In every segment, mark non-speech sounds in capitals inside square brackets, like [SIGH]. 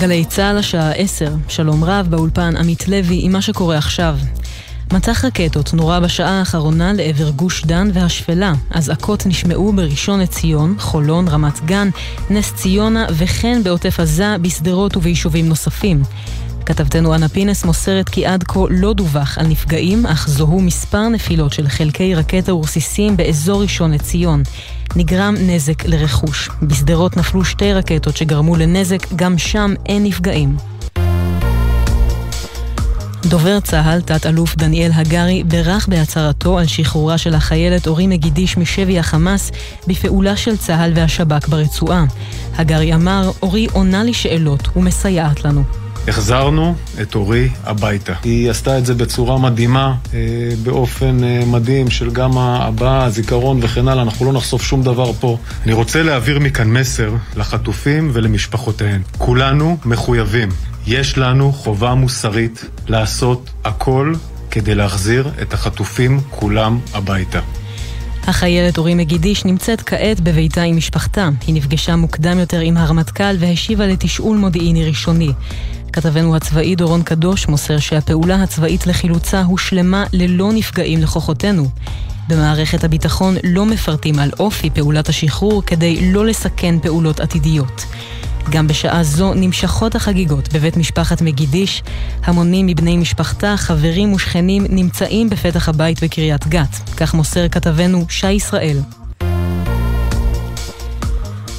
גלי צה"ל השעה 10, שלום רב באולפן עמית לוי עם מה שקורה עכשיו. מטח רקטות נורה בשעה האחרונה לעבר גוש דן והשפלה. אזעקות נשמעו בראשון לציון, חולון, רמת גן, נס ציונה וכן בעוטף עזה, בשדרות וביישובים נוספים. כתבתנו אנה פינס מוסרת כי עד כה לא דווח על נפגעים, אך זוהו מספר נפילות של חלקי רקטה ורסיסים באזור ראשון לציון. נגרם נזק לרכוש. בשדרות נפלו שתי רקטות שגרמו לנזק, גם שם אין נפגעים. דובר צה"ל, תת-אלוף דניאל הגרי, בירך בהצהרתו על שחרורה של החיילת אורי מגידיש משבי החמאס בפעולה של צה"ל והשב"כ ברצועה. הגרי אמר, אורי עונה לי שאלות ומסייעת לנו. החזרנו את אורי הביתה. היא עשתה את זה בצורה מדהימה, אה, באופן אה, מדהים של גם הבאה, הזיכרון וכן הלאה, אנחנו לא נחשוף שום דבר פה. אני רוצה להעביר מכאן מסר לחטופים ולמשפחותיהם. כולנו מחויבים. יש לנו חובה מוסרית לעשות הכל כדי להחזיר את החטופים כולם הביתה. החיילת אורי מגידיש נמצאת כעת בביתה עם משפחתה. היא נפגשה מוקדם יותר עם הרמטכ"ל והשיבה לתשאול מודיעיני ראשוני. כתבנו הצבאי דורון קדוש מוסר שהפעולה הצבאית לחילוצה הושלמה ללא נפגעים לכוחותינו. במערכת הביטחון לא מפרטים על אופי פעולת השחרור כדי לא לסכן פעולות עתידיות. גם בשעה זו נמשכות החגיגות בבית משפחת מגידיש. המונים מבני משפחתה, חברים ושכנים נמצאים בפתח הבית בקריית גת. כך מוסר כתבנו שי ישראל.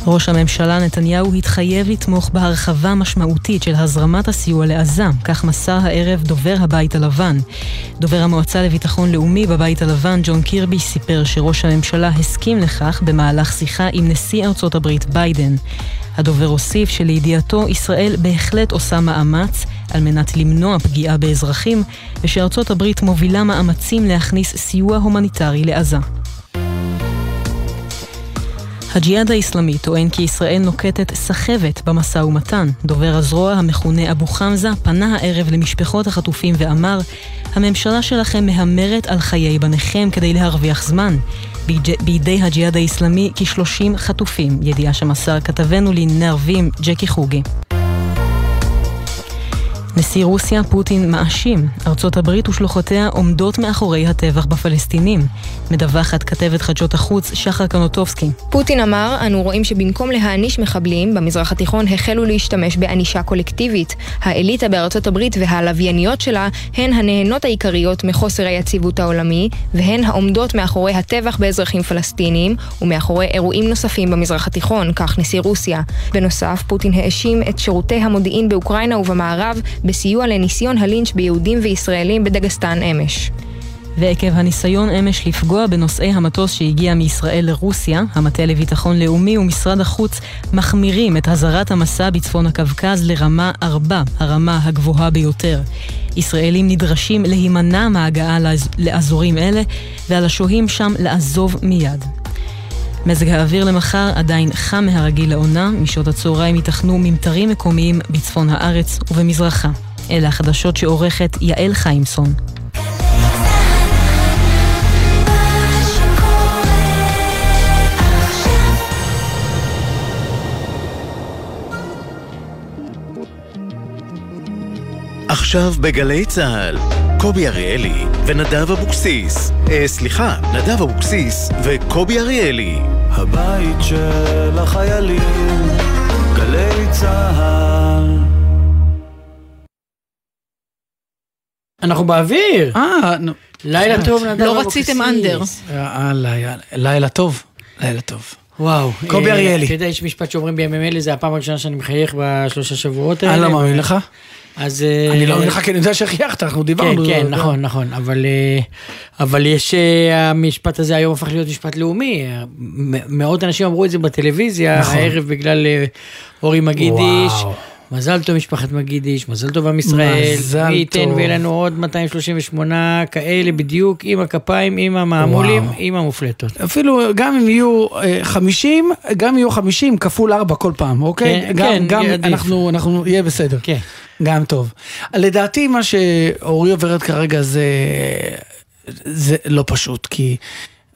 ראש הממשלה נתניהו התחייב לתמוך בהרחבה משמעותית של הזרמת הסיוע לעזה, כך מסר הערב דובר הבית הלבן. דובר המועצה לביטחון לאומי בבית הלבן, ג'ון קירבי, סיפר שראש הממשלה הסכים לכך במהלך שיחה עם נשיא ארצות הברית ביידן. הדובר הוסיף שלידיעתו ישראל בהחלט עושה מאמץ על מנת למנוע פגיעה באזרחים, ושארצות הברית מובילה מאמצים להכניס סיוע הומניטרי לעזה. הג'יהאד האיסלאמי טוען כי ישראל נוקטת סחבת במשא ומתן. דובר הזרוע המכונה אבו חמזה פנה הערב למשפחות החטופים ואמר הממשלה שלכם מהמרת על חיי בניכם כדי להרוויח זמן. בידי הג'יהאד האיסלאמי כ-30 חטופים, ידיעה שמסר כתבנו לענייני ערבים ג'קי חוגי. נשיא רוסיה פוטין מאשים, ארצות הברית ושלוחותיה עומדות מאחורי הטבח בפלסטינים. מדווחת כתבת חדשות החוץ שחר קנוטובסקי. פוטין אמר, אנו רואים שבמקום להעניש מחבלים, במזרח התיכון החלו להשתמש בענישה קולקטיבית. האליטה בארצות הברית והלווייניות שלה הן הנהנות העיקריות מחוסר היציבות העולמי, והן העומדות מאחורי הטבח באזרחים פלסטינים, ומאחורי אירועים נוספים במזרח התיכון, כך נשיא רוסיה. בנוסף, פוטין האשים את שירותי המודיעין באוקראינה ובמערב בסיוע לניסיון הלינץ' ביהודים וישראלים בדגסטן אמש. ועקב הניסיון אמש לפגוע בנוסעי המטוס שהגיע מישראל לרוסיה, המטה לביטחון לאומי ומשרד החוץ מחמירים את הזרת המסע בצפון הקווקז לרמה 4, הרמה הגבוהה ביותר. ישראלים נדרשים להימנע מהגעה לאזורים אלה, ועל השוהים שם לעזוב מיד. מזג האוויר למחר עדיין חם מהרגיל לעונה, משעות הצהריים ייתכנו ממטרים מקומיים בצפון הארץ ובמזרחה. אלה החדשות שעורכת יעל חיימסון. עכשיו בגלי צה"ל, קובי אריאלי ונדב אבוקסיס. אה, סליחה, נדב אבוקסיס וקובי אריאלי. הבית של החיילים, גלי צה"ל. אנחנו באוויר! אה, נו. לילה טוב, נדב לא אבוקסיס. רציתם אנדר. יאללה, יאללה. לילה טוב. לילה טוב. וואו. קובי אה, אריאלי. אתה יודע, יש משפט שאומרים בימים אלה, זה הפעם הראשונה שאני מחייך בשלושה שבועות האלה. אני לא מאמין לך. אז... אה, אני לא מאמין לך כי אני יודע שחייכת, אנחנו כן, דיברנו. כן, נכון, נכון, אבל, אה, אבל יש, אה, המשפט הזה היום הפך להיות משפט לאומי, אה, מאות אנשים אמרו את זה בטלוויזיה, נכון. הערב בגלל אה, אורי מגידיש, וואו. מזל טוב משפחת מגידיש, מזל טוב עם ישראל, מזל מי ייתן טוב. ויהיה לנו עוד 238 כאלה בדיוק, עם הכפיים, עם המעמולים, וואו. עם המופלטות. אפילו גם אם יהיו אה, 50, גם אם יהיו 50 כפול 4 כל פעם, אוקיי? כן, גם, כן, גם עדיף. אנחנו, אנחנו, יהיה בסדר. כן. גם טוב. לדעתי מה שאורי עוברת כרגע זה, זה לא פשוט, כי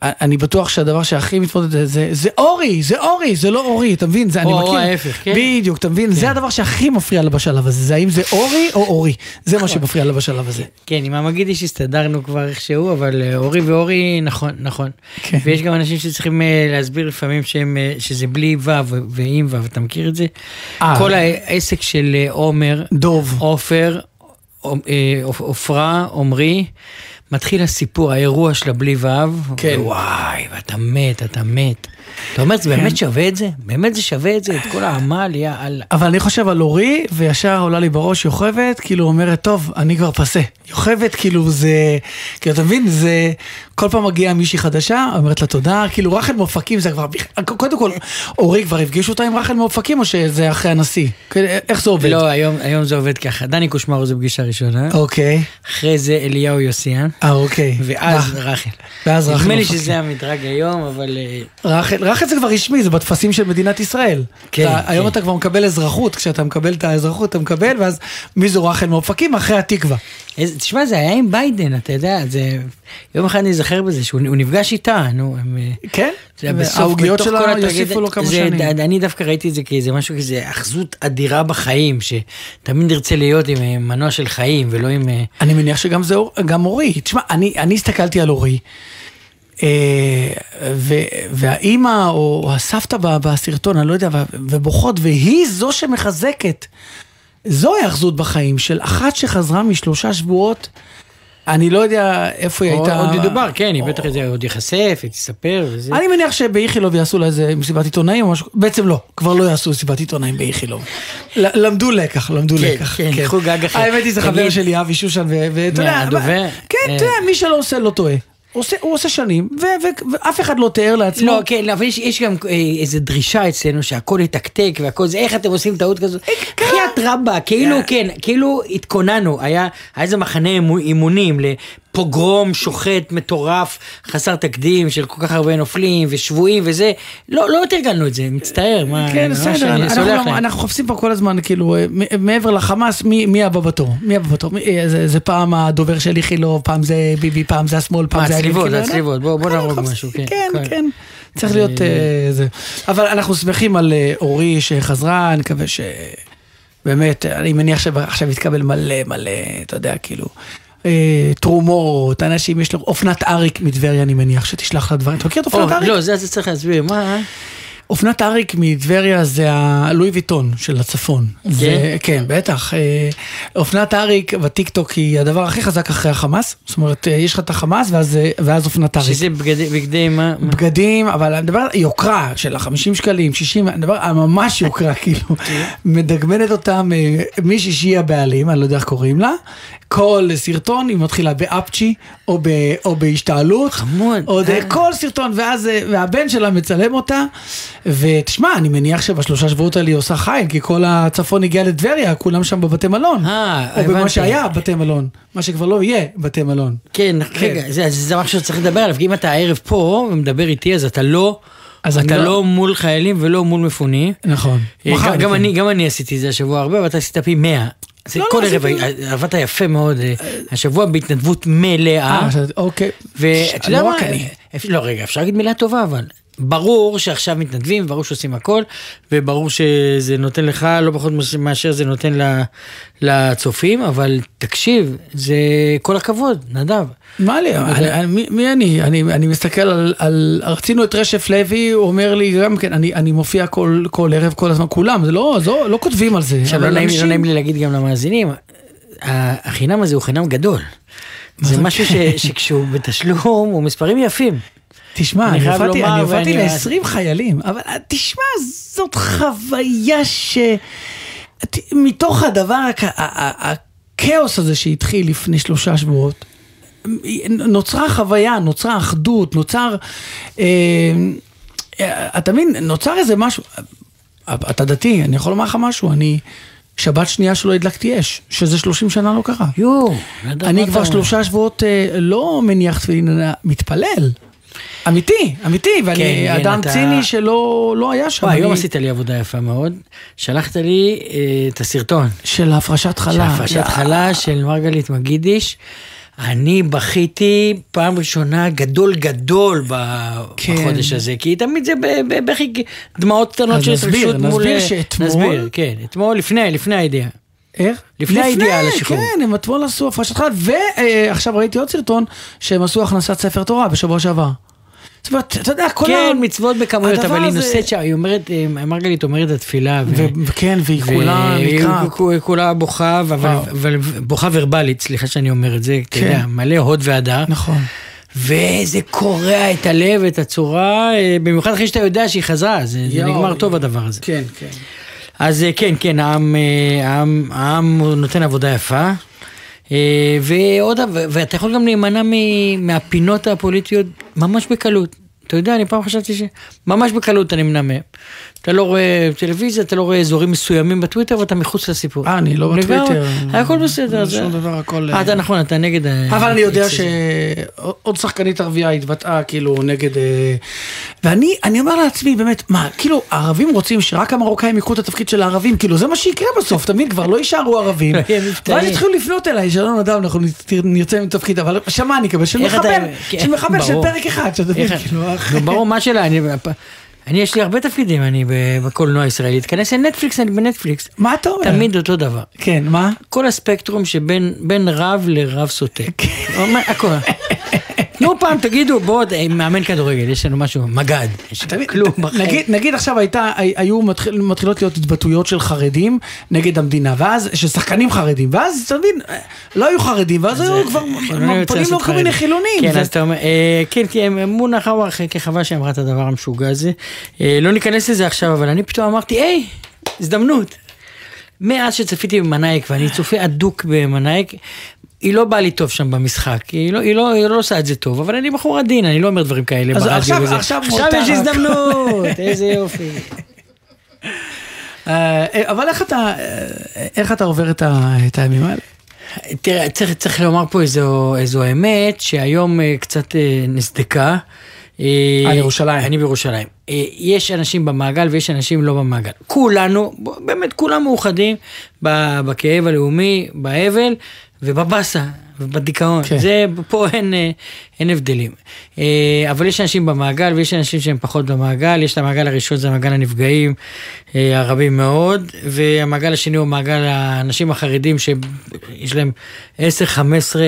אני בטוח שהדבר שהכי מתמודד זה, זה אורי, זה אורי, זה לא אורי, אתה מבין? זה, אני או מכיר. ההפך, כן. בדיוק, אתה מבין? זה הדבר שהכי מפריע לה בשלב הזה, זה האם זה אורי או אורי. זה מה שמפריע לה בשלב הזה. כן, עם המגידיש הסתדרנו כבר איכשהו, אבל אה, אורי ואורי, נכון, נכון. כן. ויש גם אנשים שצריכים אה, להסביר לפעמים שהם, אה, שזה בלי ו' ועם ו', אתה מכיר את זה? אה. כל העסק של עומר, דוב. עופר, עופרה, עומרי, מתחיל הסיפור, האירוע של הבלי ו', כן. וואי, ואתה מת, אתה מת. אתה אומר, זה באמת שווה את זה? באמת זה שווה את זה? את כל העמל, יא אללה. אבל אני חושב על אורי, וישר עולה לי בראש יוכבד, כאילו אומרת, טוב, אני כבר פסה. יוכבד, כאילו זה, כאילו אתה מבין, זה, כל פעם מגיעה מישהי חדשה, אומרת לה תודה, כאילו רחל מאופקים זה כבר, קודם כל, אורי כבר הפגישו אותה עם רחל מאופקים, או שזה אחרי הנשיא? כאילו, איך זה עובד? לא, היום, היום זה עובד ככה. דני קושמרו זה פגישה ראשונה, אוקיי, אחרי זה אליהו יוסיאן, אה אוקיי. ואז רחל. ואז רחל נדמה לי מאופקים. שזה המדרג היום, אבל... אה, רחל, רחל זה כבר רשמי, זה בטפסים של מדינת ישראל. כן, אתה, היום כן. אתה כבר מקבל אזרחות, כשאתה מקבל את האזרחות אתה מקבל, ואז מי זו רחל מאופקים? אחרי התקווה. איזה- תשמע, זה היה עם ביידן, אתה יודע, זה... יום אחד אני אזכר בזה, שהוא הוא נפגש איתה, נו, הם... אה, כן? העוגיות שלה יוסיפו לו כמה זה- שנים. אני דווקא ראיתי את זה כאיזה משהו כזה, אחזות אדירה בחיים, שתמיד נרצה להיות עם אה, מנוע של חיים, ולא עם... אה, אני מניח שגם זה, גם אורי. תשמע, אני, אני הסתכלתי על אורי, והאימא או הסבתא בסרטון, אני לא יודע, ובוכות, והיא זו שמחזקת. זו ההאחזות בחיים של אחת שחזרה משלושה שבועות. אני לא יודע איפה היא הייתה. עוד ידובר, כן, היא בטח זה עוד ייחשף, היא תספר וזה. אני מניח שבאיכילוב יעשו לה איזה מסיבת עיתונאים או משהו, בעצם לא, כבר לא יעשו מסיבת עיתונאים באיכילוב. למדו לקח, למדו כן, לקח. כן, קחו גג אחר. האמת היא זה חבר שלי, אבי שושן, ואתה יודע? כן, אה. מי שלא עושה לא טועה. עושה- הוא עושה שנים, ו- ו- ואף אחד לא תיאר לעצמו. לא, כן, אבל יש, יש גם אה, איזה דרישה אצלנו שהכל יתקתק והכל זה, איך אתם עושים טעות כזאת? חייאת רבה, כאילו, כן, כאילו התכוננו, היה היה איזה מחנה אימו- אימונים לפוגרום שוחט מטורף, חסר תקדים של כל כך הרבה נופלים ושבויים וזה, לא, לא התרגלנו את זה, מצטער, מה, כן, בסדר, אני אנחנו, סולח אנחנו, מחפשים פה כל הזמן, כאילו, אה, מ- מעבר לחמאס, מי, מי הבא בתור? מי הבא בתור? מי, אה, זה, זה פעם הדובר של איכילוב, פעם זה ביבי, פעם זה השמאל, פעם מה, זה הצליבות, כאילו, הצליבות, בוא- בוא כן, נהרוג משהו, כן, כן, כן. כן, צריך להיות אה, זה. אבל אנחנו שמחים על אה, אורי שחזרה, אני מקווה ש... באמת, אני מניח שעכשיו יתקבל מלא מלא, אתה יודע, כאילו, אה, תרומות, אנשים, יש לו, אופנת אריק מטבריה, אני מניח, שתשלח לה דברים. אתה מכיר את או, אופנת אריק? לא, זה זה צריך להסביר, מה? אופנת אריק מטבריה זה הלואי ויטון של הצפון. זה, כן, בטח. אה, אופנת אריק בטיקטוק היא הדבר הכי חזק אחרי החמאס. זאת אומרת, אה, יש לך את החמאס ואז, אה, ואז אופנת אריק. שזה בגדי, בגדי מה? בגדים, אבל אני מדבר על יוקרה של ה-50 שקלים, 60, אני מדבר על ממש יוקרה, [LAUGHS] כאילו, מדגמנת אותם מישהי שהיא הבעלים, אני לא יודע איך קוראים לה, כל סרטון היא מתחילה באפצ'י או, ב, או בהשתעלות, חמוד, אה, אה. כל סרטון, ואז, והבן שלה מצלם אותה, ותשמע, אני מניח שבשלושה שבועות האלה היא עושה חייל, כי כל הצפון הגיע לטבריה, כולם שם בבתי מלון, אה, או במה הבנתי. שהיה בתי מלון, מה שכבר לא יהיה בתי מלון. כן, רגע, זה, זה משהו שצריך לדבר עליו, כי אם אתה הערב פה ומדבר איתי, אז אתה לא, אז אתה לא- לא מול חיילים ולא מול מפונים. נכון. אה, גם, גם, כן. אני, גם אני עשיתי את זה השבוע הרבה, ואתה עשית פי 100. זה לא, כל לא, ערב, עשיתי- עבדת יפה מאוד, אה, השבוע בהתנדבות מלאה. אה, אוקיי. ואתה יודע לא מה, רק אני. אפ- לא רגע, אפשר להגיד מילה טובה, אבל ברור שעכשיו מתנדבים, ברור שעושים הכל, וברור שזה נותן לך לא פחות מאשר זה נותן לצופים, אבל תקשיב, זה כל הכבוד, נדב. מה לי, אני- אני- מי- אני? אני? אני מסתכל על, על, רצינו את רשף לוי, הוא אומר לי גם כן, אני, אני מופיע כל, כל ערב, כל הזמן, כולם, זה לא, זה לא, כותבים על זה. עכשיו לא נעים, לא אנשים- נעים לי להגיד גם למאזינים, החינם הזה הוא חינם גדול. זה זה? משהו ש- שכשהוא בתשלום הוא מספרים יפים. תשמע, אני הופעתי, ואני- ל-20 חיילים, אבל אה, תשמע, זאת חוויה ש... מתוך הדבר, הכאוס הזה שהתחיל לפני שלושה שבועות, נוצרה חוויה, נוצרה אחדות, נוצר... אה, אה, אתה מבין, נוצר איזה משהו... אתה דתי, אני יכול לומר לך משהו, אני... שבת שנייה שלא הדלקתי אש, שזה 30 שנה לא קרה. יואו, אני כבר? שלושה שבועות לא מניח תפילין, מתפלל. אמיתי, אמיתי, ואני כן, כן, אדם אתה- ציני שלא לא היה שם. וואי, היום אני- עשית לי עבודה יפה מאוד. שלחת לי אה, את הסרטון. של הפרשת של חלה. הפרשת חלה של מרגלית מגידיש. אני בכיתי פעם ראשונה גדול גדול כן. בחודש הזה, כי תמיד זה בכי דמעות קטנות של נסביר, התרגשות מול... נסביר שאתמול- נסביר, כן, אתמול, לפני, לפני הידיעה. איך? לפני הידיעה על השחרור. כן, הם אתמול עשו הפרשת חד, ועכשיו ראיתי עוד סרטון שהם עשו הכנסת ספר תורה בשבוע שעבר. זאת אומרת, אתה יודע, כל כן, מצוות בכמויות, אבל היא נושאת שם, היא אומרת, אה, מרגלית אומרת את התפילה. ו- ו- וכן, והיא כולה והיא נקרא. כולה- כולה בוכה, אבל- בוכה ורבלית, סליחה שאני אומר את זה, אתה כן. יודע, מלא הוד והדר. נכון. וזה קורע את הלב, את הצורה, אה, במיוחד אחרי שאתה יודע שהיא חזרה, זה זה יואו. נגמר טוב הדבר הזה. כן, כן. אז אה, כן, כן, העם, העם, העם נותן עבודה יפה. אה, ועוד, ואתה יכול גם להימנע מהפינות הפוליטיות ממש בקלות. אתה יודע, אני פעם חשבתי שממש בקלות אתה נמנע מהם. אתה לא רואה טלוויזיה, אתה לא רואה אזורים מסוימים בטוויטר ואתה מחוץ לסיפור. אה, אני לא. בטוויטר. הכל בסדר. זה- שום דבר, הכל... אה, אתה נכון, אתה נגד... ה- אבל אני יודע. שעוד שחקנית ערבייה התבטאה כאילו נגד... אה, ואני אני אומר לעצמי באמת, מה, כאילו הערבים רוצים שרק המרוקאים ייקחו את התפקיד של הערבים, כאילו זה מה שיקרה בסוף, אתה מבין? כבר לא יישארו ערבים. [LAUGHS] ואז יתחילו לפנות אליי, שלום נדב, אנחנו נרצה עם תפקיד, אבל שמה אני אקבל? של איך אתה- מחבל, כן, של מחבל של. פרק אחד, שאתה מבין? כאילו, ברור, מה שלה, אני... יש לי הרבה תפקידים, אני בקולנוע הישראלי. תיכנס לנטפליקס, אני בנטפליקס. מה אתה אומר? תמיד אותו דבר. כן, מה? כל הספקטרום שבין בין רב לרב סוטה. אומר, הכל. נו פעם תגידו בוא אה, מאמן כדורגל יש לנו משהו מג"ד. יש כלום בחיים. נגיד, עכשיו הייתה, היו מתחיל, מתחילות להיות התבטאויות של חרדים נגד המדינה, ואז, של שחקנים חרדים, ואז אתה מבין, לא היו חרדים, ואז היו כבר חילונים יוצא פונים לו כל מיני. חילונים. כן, אז אתה אומר, אה, כן, כן, מונה חוואח כחווה שאמרה את הדבר המשוגע הזה. אה, לא ניכנס לזה עכשיו, אבל אני פתאום אמרתי, היי, הזדמנות. מאז שצפיתי במנאייק, ואני צופה אדוק במנאייק, היא לא באה לי טוב שם במשחק, היא לא, היא, לא, היא לא עושה את זה טוב, אבל אני בחור עדין, אני לא אומר דברים כאלה אז ברדיו עכשיו- וזה. עכשיו עכשיו מותר יש. הזדמנות, [LAUGHS] איזה יופי. אה, אבל איך אתה, אה, איך אתה עובר את ה- את הימים האלה? תראה, צריך, צריך לומר פה איזו, איזו אמת שהיום קצת נסדקה. על ירושלים. אני בירושלים. אה, יש אנשים במעגל ויש אנשים לא במעגל. כולנו, באמת כולם מאוחדים בכאב הלאומי, באבל ובבאסה ובדיכאון. כן. זה, פה אין, אה, אין הבדלים. אה, אבל יש אנשים במעגל ויש אנשים שהם פחות במעגל. יש את המעגל הראשון, זה מעגל הנפגעים אה, הרבים מאוד, והמעגל השני הוא מעגל האנשים החרדים שיש להם 10-15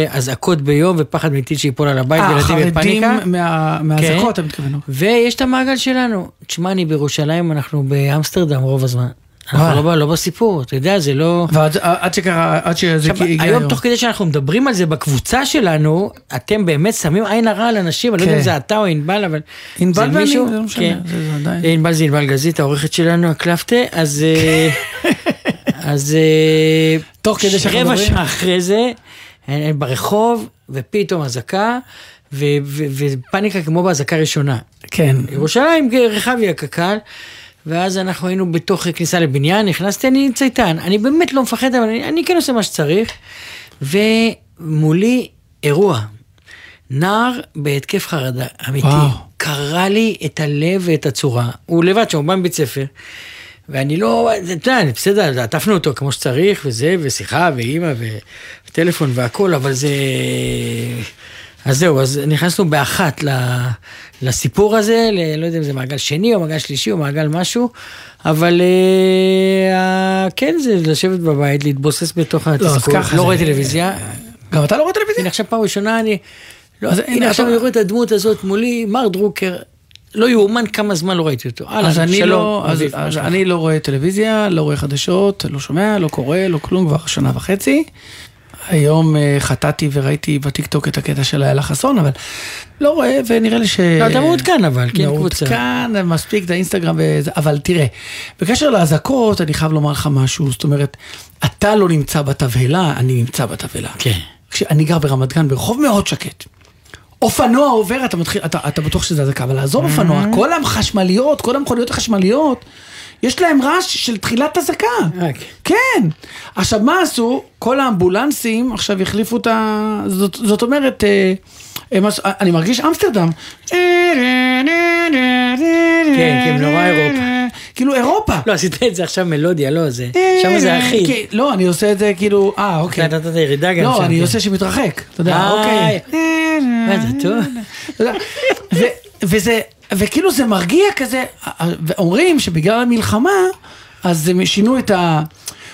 אזעקות ביום ופחד מטיל שיפול על הבית, אה, וילדים החרדים בפאניקה. מה- מהאזעקות, כן. אתה מתכוון. ויש את המעגל שלנו. תשמע, אני בירושלים, אנחנו באמסטרדם רוב הזמן. אנחנו. לא, לא בסיפור, אתה יודע, זה לא... ועד עד שקרה, עד שזה עכשיו, הגיע היום היום. תוך כדי שאנחנו מדברים על זה בקבוצה שלנו, אתם באמת שמים עין הרע על אנשים, אני לא יודע כן. אם זה אתה או ענבל, אבל... ענבל ואני, זה לא משנה, כן. זה- עדיין. ענבל זה ענבל גזית, העורכת שלנו, הקלפטה, אז... אה, [LAUGHS] אז... אה, תוך כדי שאנחנו רבע מדברים. שעה אחרי זה, אה, ברחוב, ופתאום אזעקה, ופאניקה כמו באזעקה ראשונה. כן. ירושלים, רחביה קק"ל, ואז אנחנו היינו בתוך כניסה לבניין, נכנסתי, אני צייתן, אני באמת לא מפחד, אבל אני, אני כן עושה מה שצריך, ומולי אירוע, נער בהתקף חרדה אמיתי, וואו. קרע לי את הלב ואת הצורה, הוא לבד שם, הוא בא מבית ספר. ואני לא, אתה יודע, בסדר, עטפנו אותו כמו שצריך, וזה, ושיחה, ואימא, וטלפון והכל, אבל זה... אז זהו, אז נכנסנו באחת לסיפור הזה, ל- לא יודע אם זה מעגל שני או מעגל שלישי או מעגל משהו, אבל אה, כן, זה לשבת בבית, להתבוסס בתוך אז התסכול, ככה לא זה- רואה טלוויזיה. גם אתה לא רואה טלוויזיה? הנה עכשיו פעם ראשונה אני, לא, אז הנה עכשיו אתה- אני רואה את הדמות הזאת מולי, מר דרוקר, לא יאומן כמה זמן לא ראיתי אותו. אז אני שלום, לא, אז, אז? אני לא רואה טלוויזיה, לא רואה חדשות, לא שומע, לא קורא, לא כלום, כבר שנה וחצי. היום אה, חטאתי וראיתי בטיקטוק את הקטע של איילה חסון, אבל לא רואה, ונראה לי ש... לא, אתה מעודכן אבל, כן, קבוצה. מעודכן, מספיק את האינסטגרם וזה, אבל תראה, בקשר לאזעקות, אני חייב לומר לך משהו, זאת אומרת, אתה לא נמצא בתבהלה, אני נמצא בתבהלה. כן. כשאני גר ברמת גן, ברחוב מאוד שקט. אופנוע עובר, אתה מתחיל, אתה, אתה בטוח שזה אזעקה, אבל לעזוב אופנוע, כל החשמליות, כל המכוניות החשמליות, יש להם רעש של תחילת אזעקה. אה, כן. עכשיו, מה עשו? כל האמבולנסים עכשיו החליפו את ה... זאת, זאת אומרת, אה, הם עשו- אני מרגיש אמסטרדם. כן, נורא אירופה. כאילו אירופה. לא, עשית את זה עכשיו מלודיה, לא, זה... שם זה הכי. כן, לא, אני עושה את זה כאילו, אה, אוקיי. נתת את הירידה גם שם. לא, אני כן. עושה שמתרחק, אתה יודע, אה, אוקיי. מה זה טוב? אתה וזה, וכאילו זה מרגיע כזה, ואומרים שבגלל המלחמה, אז הם שינו את ה...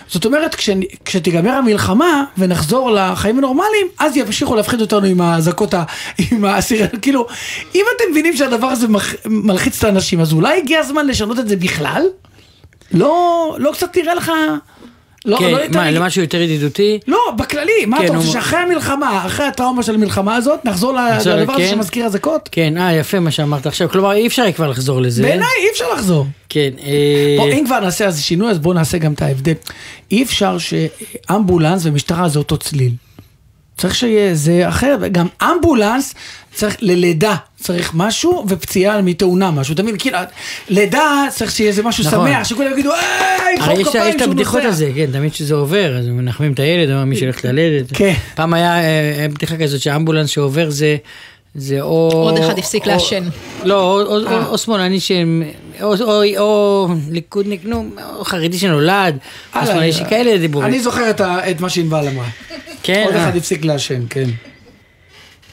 זאת אומרת, כש, כשתיגמר המלחמה ונחזור לחיים הנורמליים, אז ימשיכו להפחיד אותנו עם האזעקות, ה- עם האסירים, כאילו, אם אתם מבינים שהדבר הזה מח, מלחיץ את האנשים, אז אולי הגיע הזמן לשנות את זה בכלל? לא, לא קצת נראה לך... לא, כן, לא יותר מה, למשהו יותר ידידותי? לא, בכללי, מה כן, אתה רוצה הוא- שאחרי המלחמה, אחרי הטראומה של המלחמה הזאת, נחזור נחזור, לדבר הזה כן. שמזכיר אזעקות? כן, אה, יפה מה שאמרת עכשיו. כלומר, אי אפשר כבר לחזור לזה. בעיניי אי אפשר לחזור. כן. אה, בוא, אם כבר נעשה אז שינוי, אז בואו נעשה גם את ההבדל. אי אפשר שאמבולנס ומשטרה זה אותו צליל. צריך שיהיה זה אחר, גם אמבולנס צריך ללידה, צריך משהו, ופציעה מתאונה משהו, אתה מבין? כאילו, לידה צריך שיהיה איזה משהו נכון. שמח, שכולם יגידו, היי, הרי חוב יש, כפיים יש את שהוא הבדיחות נוסע. הזה, כן, תמיד שזה עובר, אז מנחמים את הילד, אומר מי שהולך ללדת. כן. פעם היה אה, בדיחה כזאת שאמבולנס שעובר זה... זה או... עוד אחד הפסיק לעשן. לא, או- או- שמאלני שהם... או- או- או ליכודניק, נו, או חרדי שנולד, או הלאה, שמאלני שכאלה דיבורים. אני זוכר את ה- את מה שענבל אמרה. כן, עוד אה, אחד הפסיק לעשן, כן.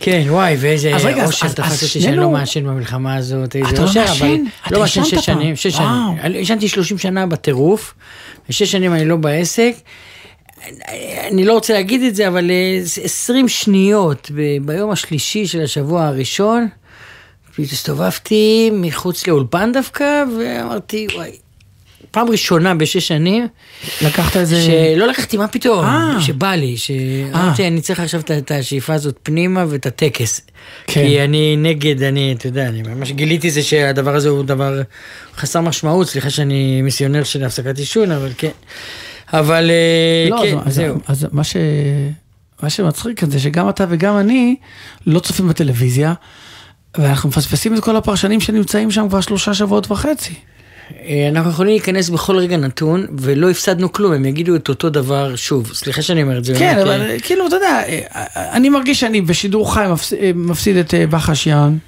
כן, וואי, ואיזה אושר תפס אותי שאני שנינו- לא מעשן במלחמה הזאת, איזה אתה לא מעשן? אבל אתה לא מעשן עישנת שש פעם? שנים, שש. שנים. אני עישנתי 30 שנה בטירוף, ושש שנים אני לא בעסק. אני לא רוצה להגיד את זה, אבל אה, 20 שניות ב- ביום השלישי של השבוע הראשון, הסתובבתי מחוץ לאולפן דווקא, ואמרתי, וואי, פעם ראשונה בשש שנים, לקחת איזה... שלא לקחתי מה פתאום, אה. שבא לי, שאמרתי אני צריך עכשיו את- השאיפה הזאת פנימה ואת הטקס. כן. כי אני נגד, אני, אתה יודע, אני ממש גיליתי זה שהדבר הזה הוא דבר חסר משמעות, סליחה שאני מיסיונר של הפסקת עישון, אבל כן. אבל אה, לא, כן, אז, זהו. אז מה, ש... מה שמצחיק כאן זה שגם אתה וגם אני לא צופים בטלוויזיה, ואנחנו מפספסים את כל הפרשנים שנמצאים שם כבר שלושה שבועות וחצי. אה, אנחנו יכולים להיכנס בכל רגע נתון, ולא הפסדנו כלום, הם יגידו את אותו דבר שוב. סליחה שאני אומר את זה. כן, באמת, אבל אה, כאילו, אתה יודע, אני מרגיש שאני בשידור חי מפס... מפסיד את אה, בחשיין.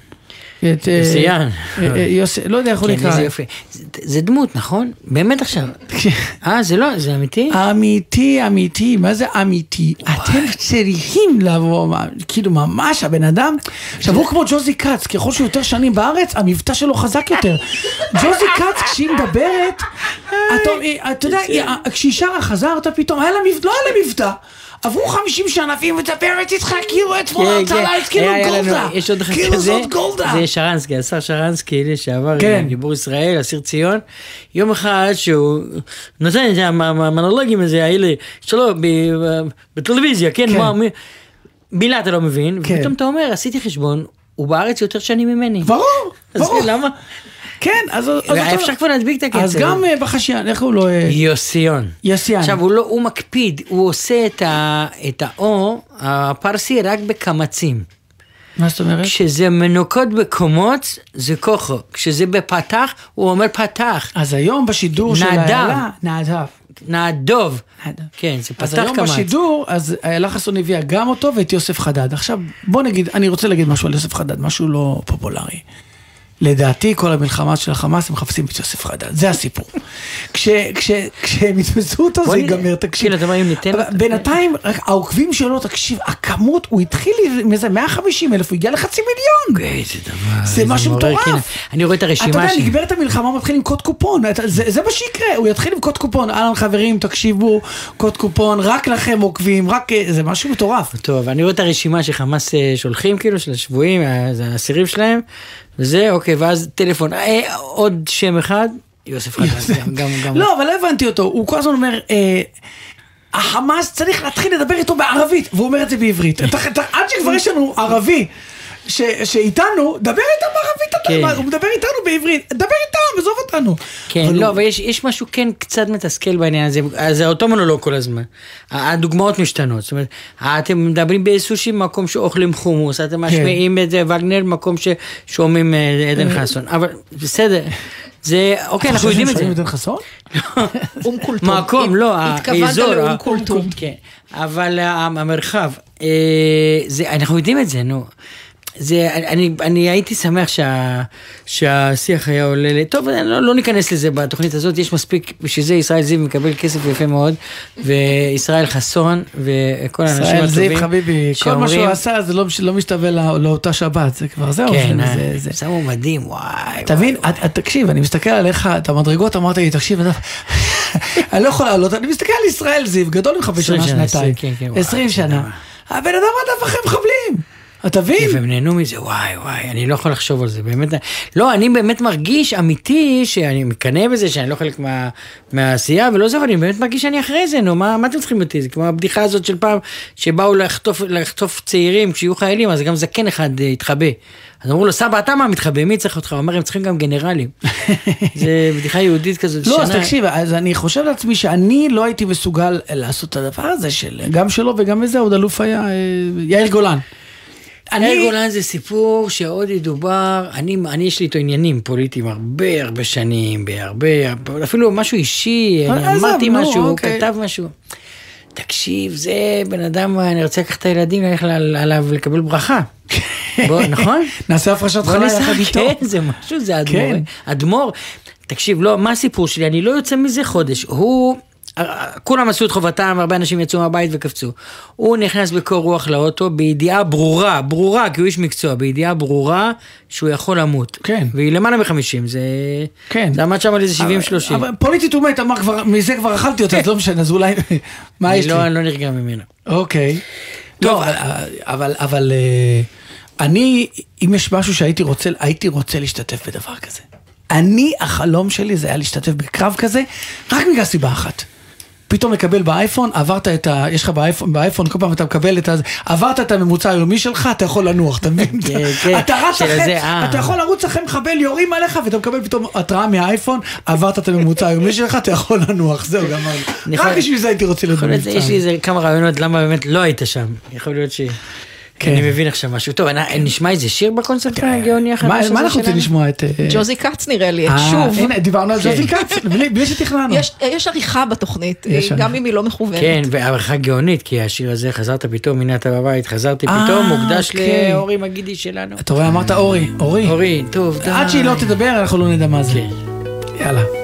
את... אה, יוסיאן. אה, אה, יוסי, לא יודע איך הוא כן, נקרא. איזה יופי. זה- זה דמות, נכון? באמת עכשיו. [LAUGHS] אה, זה לא, זה אמיתי? אמיתי, אמיתי, מה זה אמיתי? אתם צריכים לבוא, כאילו ממש הבן אדם, עכשיו הוא כמו ג'וזי כץ, ככל שהוא יותר שנים בארץ, המבטא שלו חזק יותר. [LAUGHS] ג'וזי כץ כשהיא מדברת, [LAUGHS] אתה יודע, היא- כשהיא שרה חזרת פתאום, היה לה מבטא, לא היה לה מבטא. עברו 50 שנה והיא מדברת איתך כאילו אתמול כן, הרצאה כן. לה, כאילו גולדה. יש עוד אחד כאילו זאת גולדה. זה שרנסקי, השר שרנסקי לשעבר, כן. גיבור ישראל, אסיר ציון. יום אחד שהוא נותן את המונולוגים הזה, האלה שלו ב- בטלוויזיה, כן, מילה אתה לא מבין. ופתאום אתה אומר, עשיתי חשבון, הוא בארץ יותר שנים ממני. ברור, ברור. למה? כן, אז... אז אתה- אפשר כבר להדביק את הקצב. אז גם אה, בחשיין, איך הוא לא... אה, יוסיון. יוסיאן. עכשיו הוא לא, הוא מקפיד, הוא עושה את ה- את האו הפרסי רק בקמצים. מה זאת אומרת? כשזה מנוקות בקומות, זה כוחו. כשזה בפתח, הוא אומר פתח. אז היום בשידור של נדב. איילה, נדב. נעדוב. נדב. כן, זה אז פתח היום קמץ. בשידור, אז איילה חסון הביאה גם אותו ואת יוסף חדד. עכשיו, בוא נגיד, אני רוצה להגיד משהו על יוסף חדד, משהו לא פופולרי. לדעתי, כל המלחמה של החמאס, הם מחפשים את יוסף חדד, זה הסיפור. [LAUGHS] כש- כש- כשהם יתפסו אותו, זה ייגמר, תקשיב. כאילו, אתה אומר, אם ניתן- אבל בינתיים, העוקבים שלו, תקשיב, הכמות, הוא התחיל מאיזה 150 אלף, הוא הגיע לחצי מיליון. איזה דבר. זה משהו מטורף. קנאה. אני רואה את אתה הרשימה יודע, שלי. נגמרת המלחמה, הוא מתחיל עם קוד קופון, אתה- זה מה שיקרה, הוא יתחיל עם קוד קופון, אהלן חברים, תקשיבו, קוד קופון, רק לכם עוקבים, רק, אה, זה משהו מטורף. טוב, אני רואה את הרשימה שחמאס אה, שולחים, כאילו, של השבויים, האסירים שלהם, וזה, אוקיי, ואז טלפון, אה, עוד שם אחד, יוסף חדד, גם, גם, גם. לא, אבל לא הבנתי אותו, הוא כל הזמן אומר, אה, החמאס צריך להתחיל לדבר איתו בערבית, והוא אומר את זה בעברית. עד שכבר יש לנו ערבי. ש- שאיתנו, דבר איתם בערבית, אתה- כן. הוא מדבר איתנו בעברית, דבר איתם, עזוב אותנו. כן, אבל לא, הוא- אבל יש, יש משהו כן קצת מתסכל בעניין הזה, זה אותו מונולוג כל הזמן. הדוגמאות משתנות, זאת אומרת, אתם מדברים בסושי במקום שאוכלים חומוס, אתם משמיעים את זה וגנר במקום ששומעים אה, עדן חסון, אבל בסדר, זה, אוקיי, אתה אנחנו חושב יודעים שהם את זה. שומעים עדן חסון? [LAUGHS] אום כולתום. מקום, לא, התכוונת האזור, לאום ה- כולתום. כן, אבל המרחב, אה, זה, אנחנו יודעים את זה, נו. זה, אני, אני הייתי שמח שה, שהשיח היה עולה, טוב, לא, לא ניכנס לזה בתוכנית הזאת, יש מספיק, בשביל זה ישראל זיו מקבל כסף יפה מאוד, וישראל חסון, וכל האנשים ישראל הטובים, זיו חביבי, כל מה שהוא עשה זה לא, לא משתווה לא, לאותה שבת, זה כבר זהו. כן, זה, אה, זה, זה. שמו מדהים, וואי. תבין, את- את- תקשיב, אני מסתכל עליך, את המדרגות, אמרת לי, תקשיב, אני לא [LAUGHS] יכול לעלות, אני מסתכל על ישראל זיו, גדול ממך 20 בשנה, שנה, שנתיים. 20, כן, כן, וואי, 20 זה שנה. הבן אדם רדף אחרי מחבלים, אתה מבין? והם נהנו מזה, וואי וואי, אני לא יכול לחשוב על זה, באמת, לא, אני באמת מרגיש אמיתי שאני מקנא בזה, שאני לא חלק מה, מהעשייה ולא זה, אבל אני באמת מרגיש שאני אחרי זה, נו, מה, מה אתם צריכים אותי? זה כמו הבדיחה הזאת של פעם, שבאו לחטוף, לחטוף צעירים כשיהיו חיילים, אז גם זקן אחד אה, התחבא. אז אמרו לו, סבא, אתה מה מתחבא, מי צריך אותך? הוא אומר, הם צריכים גם גנרלים. [LAUGHS] זה בדיחה יהודית כזאת, לא, אז תקשיב, אז אני חושב לעצמי שאני לא הייתי מסוגל לעשות את הדבר הזה של, גם שלו וגם בזה, עוד אלוף היה אה, יאיר גולן. יאיר גולן זה סיפור שעוד ידובר, אני, אני יש לי איתו עניינים פוליטיים הרבה הרבה שנים, בהרבה, אפילו משהו אישי, אה, אני אמרתי משהו, אוקיי. כתב משהו. תקשיב, זה בן אדם, אני רוצה לקחת את הילדים, ללכת על- עליו לקבל ברכה. [LAUGHS] בוא, נכון? נעשה הפרשת חלה יחד איתו. כן, זה משהו, זה אדמו"ר. כן. אדמו"ר, תקשיב, לא, מה הסיפור שלי? אני לא יוצא מזה חודש. הוא, כולם עשו את חובתם, הרבה אנשים יצאו מהבית וקפצו. הוא נכנס בקור רוח לאוטו בידיעה ברורה, ברורה, כי הוא איש מקצוע, בידיעה ברורה שהוא יכול למות. כן. והיא למעלה מחמישים, זה... כן. זה עמד שם על איזה 70-30. אבל פוליטית הוא מת, אמר כבר, מזה כבר אכלתי אותה, אז לא משנה, אז אולי, מה יש לי? לא, אני לא נרגע ממנו. אוקיי. טוב, לא, אבל, אבל, אבל אה, אני, אם יש משהו שהייתי רוצה, הייתי רוצה להשתתף בדבר כזה. אני, החלום שלי זה היה להשתתף בקרב כזה, רק בגלל סיבה אחת. פתאום לקבל באייפון, עברת את ה... יש לך באייפון, באייפון כל פעם אתה מקבל את ה... עברת את הממוצע היומי שלך, אתה יכול לנוח, אתה מבין? כן, כן, אתה רץ אחרי, אה. אתה יכול לרוץ אחרי מחבל, יורים עליך, ואתה מקבל פתאום התראה מהאייפון, עברת את הממוצע היומי שלך, אתה יכול לנוח, זהו, גמרנו. רק בשביל זה הייתי רוצה להיות במבצע. יש לי כמה רעיונות למה באמת לא היית שם. יכול להיות ש... כן. אני מבין עכשיו משהו. טוב, אני- נשמע איזה שיר בקונספט הגאוני החדש מה הזה מה אנחנו רוצים שלנו? לשמוע את... אה, ג'וזי כץ נראה לי, אה, שוב. הנה, דיברנו על כן. ג'וזי כץ, בלי בלי שתכננו. יש, יש עריכה בתוכנית, יש גם. אם היא לא מכוונת. כן, והערכה גאונית, כי השיר הזה, חזרת פתאום, הנה אתה בבית, חזרתי אה, פתאום, מוקדש אוקיי. לאורי מגידי שלנו. אתה רואה, אמרת אורי, אורי. אורי, טוב, די. עד שהיא לא תדבר, אנחנו לא נדע מה זה. כן. יאללה.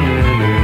לא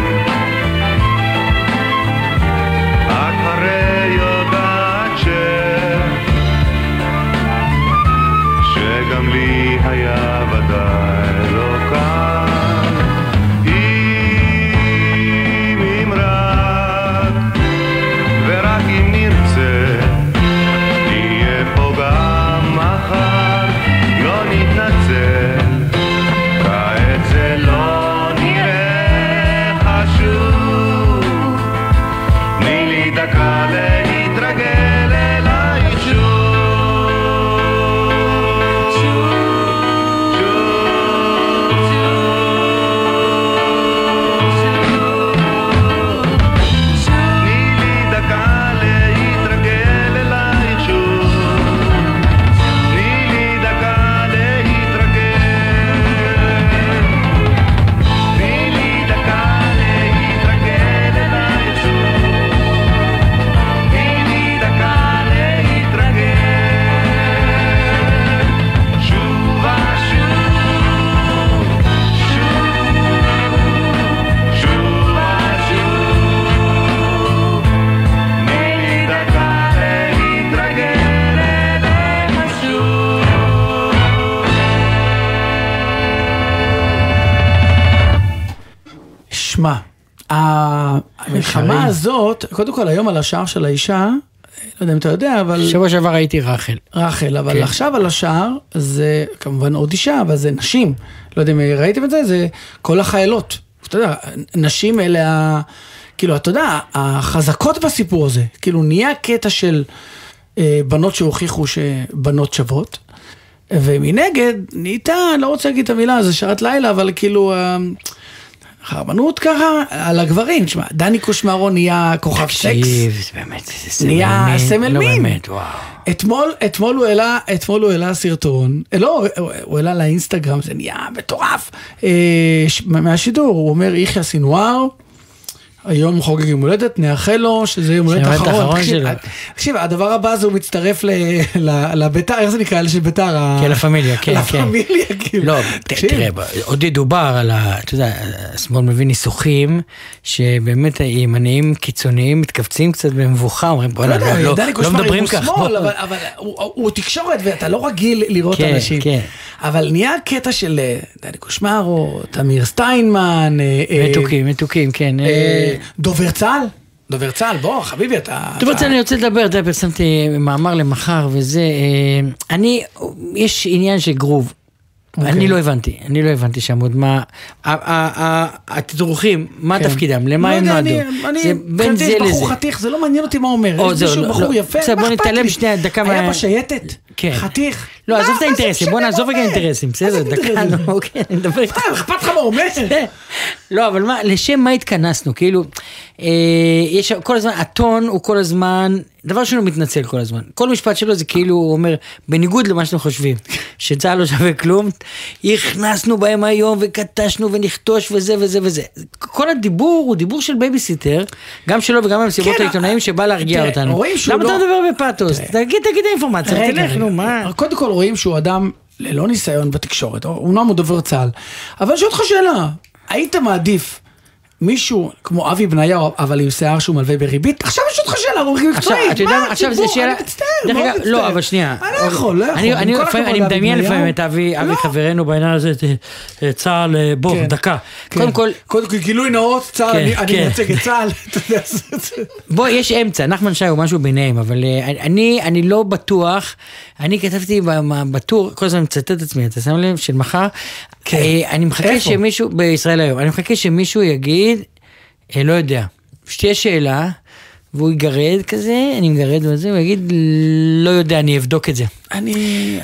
קודם כל היום על השער של האישה, לא יודע אם אתה יודע, אבל... שבוע שעבר הייתי רחל. רחל, אבל כן. עכשיו על השער זה כמובן עוד אישה, אבל זה נשים. לא יודע אם ראיתם את זה, זה כל החיילות. אתה יודע, נשים אלה ה... כאילו, אתה יודע, החזקות בסיפור הזה. כאילו, נהיה קטע של אה, בנות שהוכיחו שבנות שוות. ומנגד, נהייתה, אני לא רוצה להגיד את המילה, זה שעת לילה, אבל כאילו, אה, הרבנות ככה, על הגברים. תשמע, דני קושמרו נהיה כוכב סקס. תקשיב, זה באמת, זה סמל נהיה מין. סמל לא מין. באמת, וואו. אתמול, אתמול הוא העלה, אתמול הוא העלה סרטון, אה, לא, הוא- העלה לאינסטגרם, זה נהיה מטורף, אה, מהשידור, הוא אומר יחיא סינואר, היום חוגג יום הולדת, נאחל לו שזה יום הולדת האחרון. האחרון תקשיב, הדבר הבא זה הוא מצטרף לביתר, איך זה נקרא? אלה של ביתר. כן, לפמיליה, כן, [LAUGHS] כן. לפמיליה, כאילו. לא. תראה, עוד ידובר על ה... אתה יודע, השמאל מביא ניסוחים, שבאמת הימניים קיצוניים מתכווצים קצת במבוכה, אומרים לא בוא'נה, לא- לא לא קושמרי מדברים הוא כך. שמאל, בוא." אבל הוא- תקשורת ואתה לא רגיל לראות כן, אנשים. כן. אבל נהיה קטע של אה, דני קושמרו, תמיר סטיינמן, אה, אה, מתוקים, מתוקים, כן. דובר צה"ל, דובר צה"ל, בוא חביבי אתה... אתה- רוצה, אני רוצה לדבר, אתה יודע, פרסמתי מאמר למחר וזה, אה, אני, יש עניין של גרוב. אוקיי. אני לא הבנתי, אני לא הבנתי שם עוד מה, התדרוכים, מה כן. תפקידם, למה לא הם נועדו, אני- אני- זה בין מבחינתי זה יש בחור לזה. חתיך, זה לא מעניין אותי מה הוא אומר. או, יש מישהו לא, בחור לא. יפה, בסדר, מה בוא אכפת נתעלם לי? שנייה, דקה היה בשייטת, כן. חתיך. לא, עזוב את האינטרסים, בוא נעזוב רגע? אינטרסים, בסדר, דקה? נו, אוקיי, אני מדבר איתך. מה, אכפת לך מה הוא אומר? לא, אבל מה, לשם מה התכנסנו? כאילו, אה, יש כל הזמן, הטון הוא כל הזמן, דבר ראשון הוא מתנצל כל הזמן. כל משפט שלו זה כאילו, הוא אומר, בניגוד למה שאתם חושבים, [LAUGHS] שצה"ל לא שווה כלום, הכנסנו בהם היום וכתשנו ונכתוש וזה וזה וזה. כל הדיבור הוא דיבור של בייביסיטר, גם שלו וגם במסיבות כן, העיתונאים שבא להרגיע אותנו. למה אתה לא- מדבר בפאתוס? תגיד, תגיד האינפורמציה, תלך. נו, מה? קודם כל רואים שהוא אדם ללא ניסיון בתקשורת, אומנם הוא דובר צה"ל, אבל אני שואל אותך שאלה, היית מעדיף מישהו כמו אבי בניהו, אבל עם שיער שהוא מלווה בריבית? עכשיו יש אותך שאלה, הוא מקצועי, מה, מה, עכשיו זה ציבור, שאלה, אני מצטער, דרך אגב, מצטער. לא, אבל שנייה, אני לא יכול, לא יכול, אני- מדמיין. לפעמים את אבי אבי לא. חברנו בעניין הזה, אה, צה"ל, אה, בוא, כן. דקה. כן. קודם כל, קודם כל גילוי נאות, צה"ל, כן, אני-. מייצג את צה"ל, [LAUGHS] אתה יודע, בוא, יש אמצע, נחמן שי הוא משהו ביניהם, אבל אה, אני, לא בטוח, אני כתבתי בטור, כל הזמן מצטט את עצמי, אתה שם לב, של מחר, אני מחכה? שמישהו, בישראל היום, אני מחכה שמישהו יגיד, לא יודע, שתהיה שאלה, והוא יגרד כזה, אני מגרד וזה, הוא יגיד, לא יודע, אני אבדוק את זה. אני...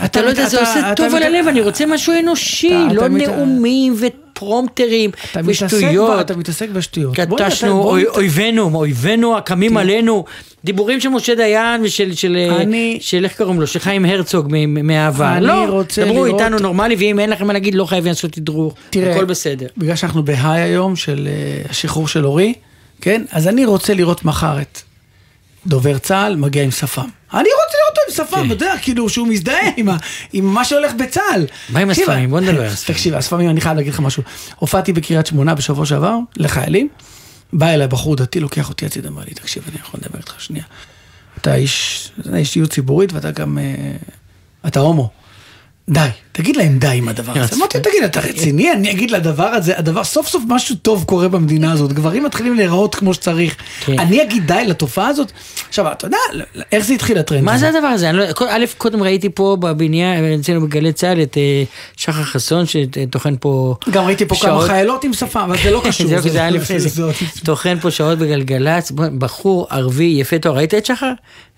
אתה לא יודע, זה עושה טוב על הלב, אני רוצה משהו אנושי, אתה- לא אתה מת- נאומים ופרומטרים אתה מתעסק ב- ושטויות. אתה מתעסק בשטויות. קטשנו, אוי- נת- אויבינו, אויבינו הקמים עלינו. דיבורים של משה דיין ושל, של, אני- של איך קוראים לו, של חיים הרצוג מאהבה. לא, רוצה דברו לראות- איתנו נורמלי, ואם אין לכם מה להגיד, לא חייבים לעשות. תראה, הכל בסדר. בגלל שאנחנו בהיי היום של אה, השחרור של אורי, כן? אז אני רוצה לראות מחר את דובר צה"ל מגיע עם שפם. אני רוצה שפם, אתה יודע, כאילו שהוא מזדהה עם עם מה שהולך בצה"ל. מה עם השפמים? בוא נדבר על השפמים. תקשיב, השפמים, אני חייב להגיד לך משהו. הופעתי בקריית שמונה בשבוע שעבר, לחיילים, בא אליי בחור דתי, לוקח אותי הצידה, אמר לי, תקשיב, אני יכול לדבר איתך שנייה. אתה איש, אתה אישיות ציבורית ואתה גם, אה, אתה הומו. די, תגיד להם די עם הדבר הזה. אמרתי, תגיד, אתה רציני? אני אגיד לדבר הזה, הדבר, סוף סוף משהו טוב קורה במדינה הזאת, גברים מתחילים להיראות כמו שצריך. כן. אני אגיד די לתופעה הזאת? עכשיו, אתה יודע, איך זה התחיל הטרנד מה? זה הדבר הזה? לא, א', קודם ראיתי פה בבניין, אצלנו בגלי צה"ל, את אה, שחר חסון שטוחן פה גם ראיתי פה כמה שעות. חיילות עם שפם, אבל זה לא [LAUGHS] קשור. זה לא, היה לפני זה. טוחן פה שעות בגלגלצ, בחור ערבי יפה טוב, ראית את שחר?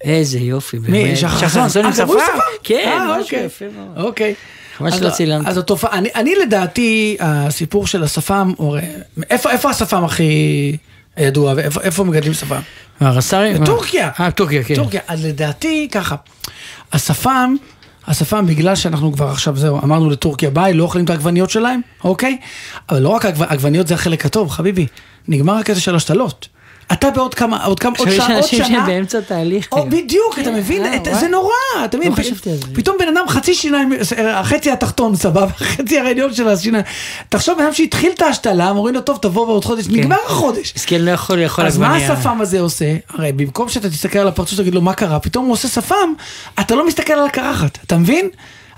איזה יופי, מי, באמת. שחר חסון? עם אה, שפה? כן, אה, משהו אוקיי. יפה מאוד. אוקיי. חבל שלא ה- צילמת. אז התופעה, אני, אני לדעתי, הסיפור של השפם, איפה, איפה השפם הכי ידוע, ואיפה איפה מגדלים שפם? הרס"רים? טורקיה. אה, טורקיה, כן. טורקיה. אז לדעתי, ככה, השפם, השפם, בגלל שאנחנו כבר עכשיו, זהו, אמרנו לטורקיה ביי, לא אוכלים את העגבניות שלהם, אוקיי? אבל לא רק העגב- העגבניות זה החלק הטוב, חביבי, נגמר הקטע של השתלות. אתה בעוד כמה, עוד כמה, עוד עכשיו יש שעה, עוד אנשים שהם שנה, באמצע תהליך. או בדיוק, אתה מבין? את- וואי. זה נורא, אתה מבין? לא חשבתי על זה. פתאום בן אדם חצי שיניים, החצי התחתון סבבה, [LAUGHS] החצי העליון של השיניים. תחשוב בן אדם שהתחיל את ההשתלה, אומרים לו טוב תבוא בעוד חודש, נגמר החודש. מסכן לא יכול לאכול אז מה. השפם הזה עושה? הרי במקום שאתה תסתכל על הפרצוף ותגיד לו מה קרה, פתאום הוא עושה שפם, אתה לא מסתכל על הקרחת, אתה מבין?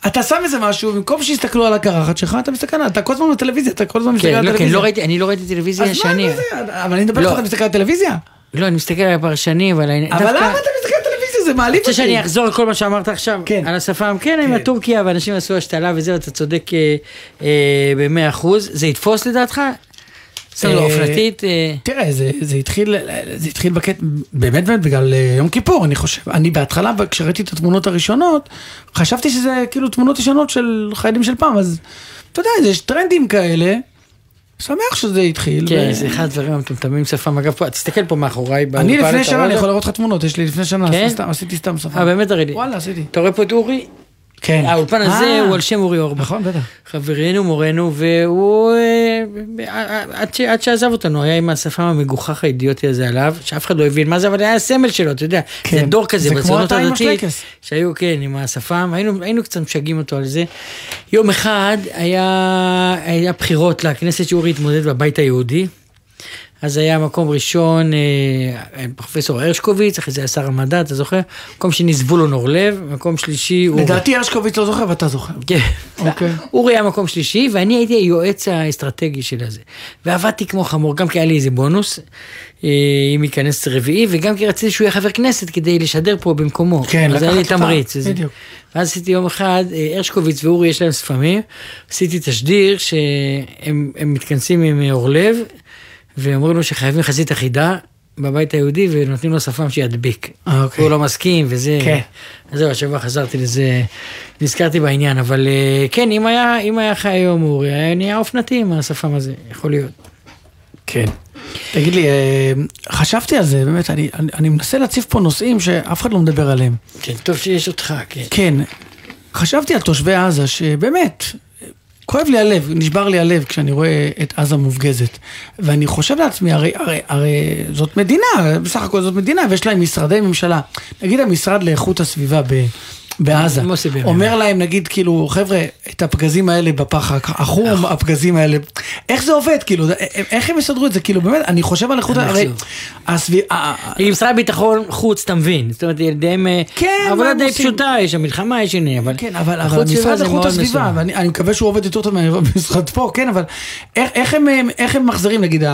אתה שם איזה משהו, במקום שיסתכלו על הקרחת שלך, אתה מסתכל, אתה כל הזמן בטלוויזיה, אתה כל הזמן מסתכל כן, על לא, כן, הטלוויזיה. לא ראיתי, אני לא ראיתי טלוויזיה. זה? אבל אני מדבר לא. איתך, אתה מסתכל על טלוויזיה? לא, אני מסתכל על הפרשנים, אבל אני... אבל למה אתה מסתכל על טלוויזיה? זה מעליב רוצה אותי. שאני אחזור על כל מה שאמרת עכשיו? כן. על השפם? כן, עם הטורקיה, ואנשים עשו השתלה וזהו, אתה צודק במאה אחוז. זה יתפוס לדעתך? אה, אופנתית? אה, תראה, זה, זה התחיל, זה התחיל בקטע, באמת באמת בגלל אה, יום כיפור, אני חושב. אני בהתחלה, כשראיתי את התמונות הראשונות, חשבתי שזה כאילו תמונות ישנות של חיילים של פעם, אז אתה יודע, יש טרנדים כאלה, שמח שזה התחיל. כן, ו- זה אחד הדברים המטומטמים שפם. אגב, פה, תסתכל פה מאחוריי. אני לפני שנה, אני יכול זה? לראות לך תמונות, יש לי לפני שנה, כן? סתם, עשיתי סתם שפה. אה, באמת תראי לי. וואלה, עשיתי. אתה רואה פה את אורי? כן. האולפן הזה אה, הוא על שם אורי אורבך. נכון, בטח. חברנו, מורנו, והוא, אה, אה, עד ש- עד שעזב אותנו, היה עם השפם המגוחך האידיוטי הזה עליו, שאף אחד לא הבין מה זה, אבל היה הסמל שלו, אתה יודע. כן. זה דור כזה בציונות הדתית. שהיו, כן, עם השפם, היינו היינו קצת משגעים אותו על זה. יום אחד היה היה בחירות לכנסת שאורי התמודד בבית היהודי. אז היה מקום ראשון אה, פרופסור הרשקוביץ, אחרי זה היה שר המדע, אתה זוכר? מקום שני זבולון אורלב, מקום שלישי. לדעתי הרשקוביץ לא זוכר ואתה זוכר. כן. אוקיי. אורי היה מקום שלישי, ואני הייתי היועץ האסטרטגי של הזה. ועבדתי כמו חמור, גם כי היה לי איזה בונוס, אה, אם ייכנס רביעי, וגם כי רציתי שהוא יהיה חבר כנסת כדי לשדר פה במקומו. כן, אז היה לי לקחת אותה. תמריץ. בדיוק. ואז עשיתי יום אחד, אה, הרשקוביץ ואורי יש להם ספמים, עשיתי תשדיר שהם הם מתכנסים עם אורלב, ואומרים לו שחייבים חזית אחידה. בבית היהודי ונותנים לו שפם שידביק. אוקיי. הוא לא מסכים וזה. כן. זהו, השבוע חזרתי לזה, נזכרתי בעניין, אבל אה, כן, אם היה, אם היה חי היום אורי, היה נהיה אופנתי עם השפם הזה, יכול להיות. כן. תגיד לי, אה, חשבתי על זה, באמת, אני, אני, אני מנסה להציף פה נושאים שאף אחד לא מדבר עליהם. כן, טוב שיש אותך, כן. כן, חשבתי על תושבי עזה, שבאמת, כואב לי הלב, נשבר לי הלב כשאני רואה את עזה מופגזת. ואני חושב לעצמי, הרי, הרי, הרי זאת מדינה, בסך הכל זאת מדינה, ויש להם משרדי ממשלה. נגיד המשרד לאיכות הסביבה ב... בעזה. אומר להם נגיד כאילו חבר'ה את הפגזים האלה בפח החום הפגזים האלה איך זה עובד כאילו איך הם יסדרו את זה כאילו באמת אני חושב על איכות הרי הסביבה עם משרד ביטחון חוץ, אתה מבין. זאת אומרת, ילדיהם, אה, כן, עבודה די? פשוטה, יש שם מלחמה, יש עניין, אבל... כן, אבל, איכות המשרד מאוד הסביבה. ואני אני מקווה שהוא עובד יותר טוב מהמשרד פה, כן, אבל איך, איך, הם, מחזירים, נגיד,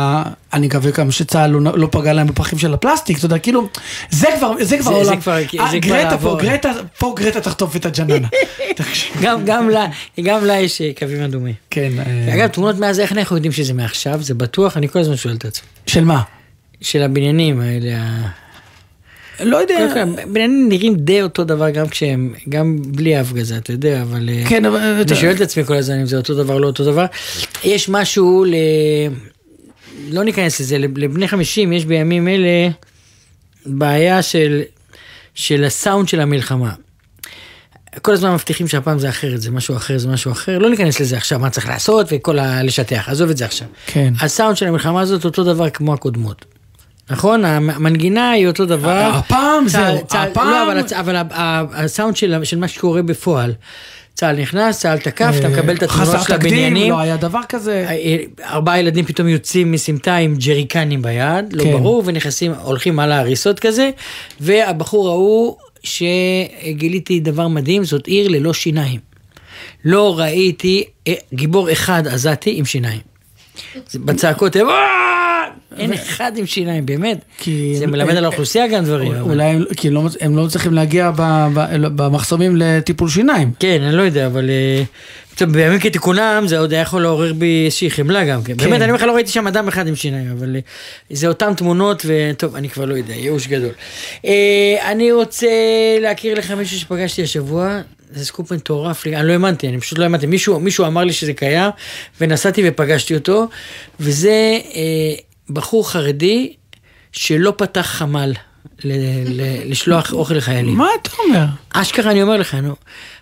אני מקווה גם שצה"ל לא, לא פגע להם בפחים של הפלסטיק, אתה יודע, כאילו, זה כבר, זה כבר כבר- אה, זה כבר גרטה פה, לעבור. גרטה, פה גרטה תחטוף את הג'ננה. [LAUGHS] גם- לה- יש אה, קווים אדומים. כן. אה, אגב, תמונות מאז, איך אנחנו יודעים שזה מעכשיו? זה בטוח, אני כל הזמן שואל את עצמי. של מה? של הבניינים האלה. לא יודע. הבניינים נראים די אותו דבר גם כשהם, גם בלי ההפגזה, אתה יודע, אבל... אה, כן, אבל... אני שואל את עצמי כל הזמן אם זה אותו דבר, לא אותו דבר. יש משהו ל... לא ניכנס לזה, לבני 50 יש בימים אלה בעיה של, של הסאונד של המלחמה. כל הזמן מבטיחים שהפעם זה אחרת, זה משהו אחר, זה משהו אחר, לא ניכנס לזה עכשיו, מה צריך לעשות וכל ה... לשטח, עזוב את זה עכשיו. כן. הסאונד של המלחמה הזאת אותו דבר כמו הקודמות. נכון? המנגינה היא אותו דבר. הפעם צה"ל- זהו, צה"ל- הפעם- לא, אבל, אבל הסאונד של, של מה שקורה בפועל. צה"ל נכנס, צה"ל תקף, אתה מקבל את התמונות חסר של תקדים, הבניינים. לא היה דבר כזה. ארבעה ילדים פתאום יוצאים מסמטה עם ג'ריקנים ביד, לא כן. ברור, ונכנסים, הולכים על ההריסות כזה, והבחור ההוא, שגיליתי דבר מדהים, זאת עיר ללא שיניים. לא ראיתי אה, גיבור אחד עזתי עם שיניים. זה בצעקות, הם, "אה!" אין אחד עם שיניים, באמת. זה מלמד על האוכלוסייה גם דברים. אולי הם- לא- הם לא צריכים להגיע במחסומים לטיפול שיניים. כן, אני לא יודע, אבל... אה, טוב, בימים כתיקונם זה עוד היה יכול לעורר בי איזושהי חמלה גם כן. באמת, אני בכלל לא ראיתי שם אדם אחד עם שיניים, אבל אה, זה אותן תמונות, וטוב, אני כבר לא יודע, ייאוש גדול. אה, אני רוצה להכיר לך מישהו שפגשתי השבוע, זה סקופ מטורף לי, אני לא האמנתי, אני פשוט לא האמנתי. מישהו, מישהו אמר לי שזה קיים, ונסעתי ופגשתי אותו, וזה אה, בחור חרדי שלא פתח חמ"ל. ל- ל- לשלוח אוכל לחיילים. מה אתה אומר? אשכרה אני אומר לך, נו,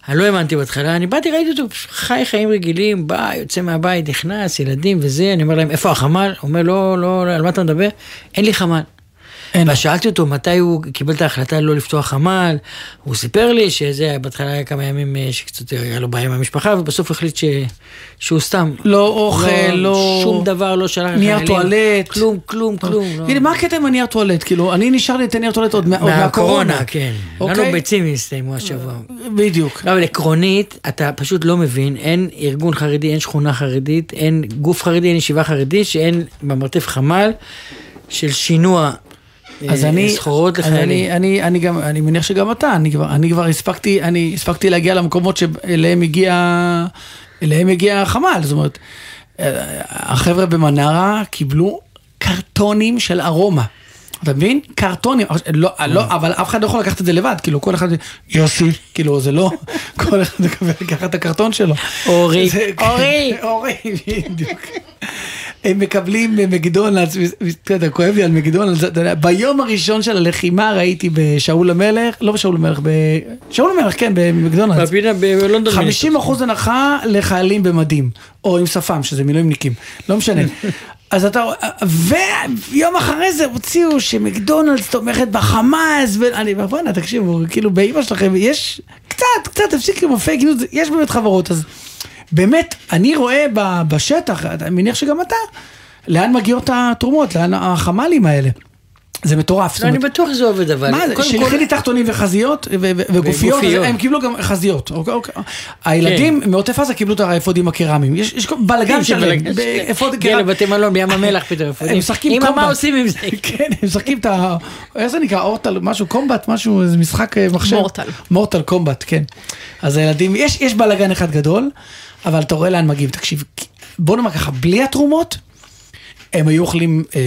אני לא האמנתי בהתחלה, אני באתי, ראיתי אותו, חי חיים רגילים, בא, יוצא מהבית, נכנס, ילדים וזה, אני אומר להם, איפה החמ"ל? אומר, לא, לא, לא, על מה אתה מדבר? אין לי חמ"ל. אין. ושאלתי אותו מתי הוא קיבל את ההחלטה לא לפתוח חמ"ל, הוא סיפר לי שזה, בהתחלה היה כמה ימים אה, שקצת היה לו בעיה עם המשפחה, ובסוף החליט ש... שהוא סתם. לא אוכל, לא... שום דבר לא שלח נייר לחיילים. טואלט. כלום, כלום, כלום. לא. הנה, מה הקטע עם הנייר טואלט? כאילו, אני נשאר לי את הנייר טואלט עוד מה- עוד מהקורונה. כן. אוקיי? לנו ביצים הסתיימו השבוע. בדיוק. לא, אבל עקרונית, אתה פשוט לא מבין, אין ארגון חרדי, אין שכונה חרדית, אין גוף חרדי, אין ישיבה חרדית, שאין במרתף חמ"ל של שינוע אז אה, אני, סחורות אז לחיילים. אני, אני, אני גם, אני מניח שגם אתה, אני כבר, אני כבר הספקתי, אני הספקתי להגיע למקומות שאליהם הגיע, אליהם הגיע החמ"ל, זאת אומרת, אה, החבר'ה במנרה קיבלו קרטונים של ארומה. אתה מבין? קרטונים, לא, לא, אבל אף אחד לא יכול לקחת את זה לבד, כאילו כל אחד, יוסי, כאילו זה לא, [LAUGHS] כל אחד מקבל לקחת את הקרטון שלו. אורי, אורי. [LAUGHS] אורי, בדיוק. הם מקבלים במקדונלדס, אתה יודע, כואב לי על מקדונלדס, אתה יודע, ביום הראשון של הלחימה ראיתי בשאול המלך, לא בשאול המלך, בשאול המלך, כן, במקדונלדס. בלונדון. 50 אחוז הנחה לחיילים במדים, או עם שפם, שזה מילואימניקים, לא משנה. [LAUGHS] אז אתה, ויום אחרי זה הוציאו שמקדונלדס תומכת בחמאס, ואני, בוא'נה, תקשיבו, כאילו באימא שלכם, יש קצת, קצת, תפסיק עם הפייק ניוז, יש באמת חברות, אז באמת, אני רואה ב- בשטח, אני מניח שגם אתה, לאן מגיעות התרומות, לאן החמ"לים האלה. זה מטורף. לא, אני בטוח שזה עובד, אבל... מה זה, קודם של כל- יחידי תחתונים וחזיות וגופיות, הם קיבלו גם חזיות. אוקיי, אוקיי. הילדים מעוטף עזה קיבלו את האפודים הקרמיים. יש יש בלאגן כן, שלהם. בלגן שלהם. באפוד הגיע קרמי. לבתי מלון בים המלח פתאום. הם משחקים אמא, Kombat. מה עושים עם זה? [LAUGHS] כן, הם משחקים את ה... איך זה נקרא? אורטל, משהו Kombat, משהו, איזה משחק אה, מחשב. Mortal. Mortal Kombat, כן. אז הילדים, יש יש בלאגן אחד גדול, אבל אתה רואה לאן מגיעים. תקשיב, בוא נאמר ככה, בלי התרומות, הם היו אוכלים... אה,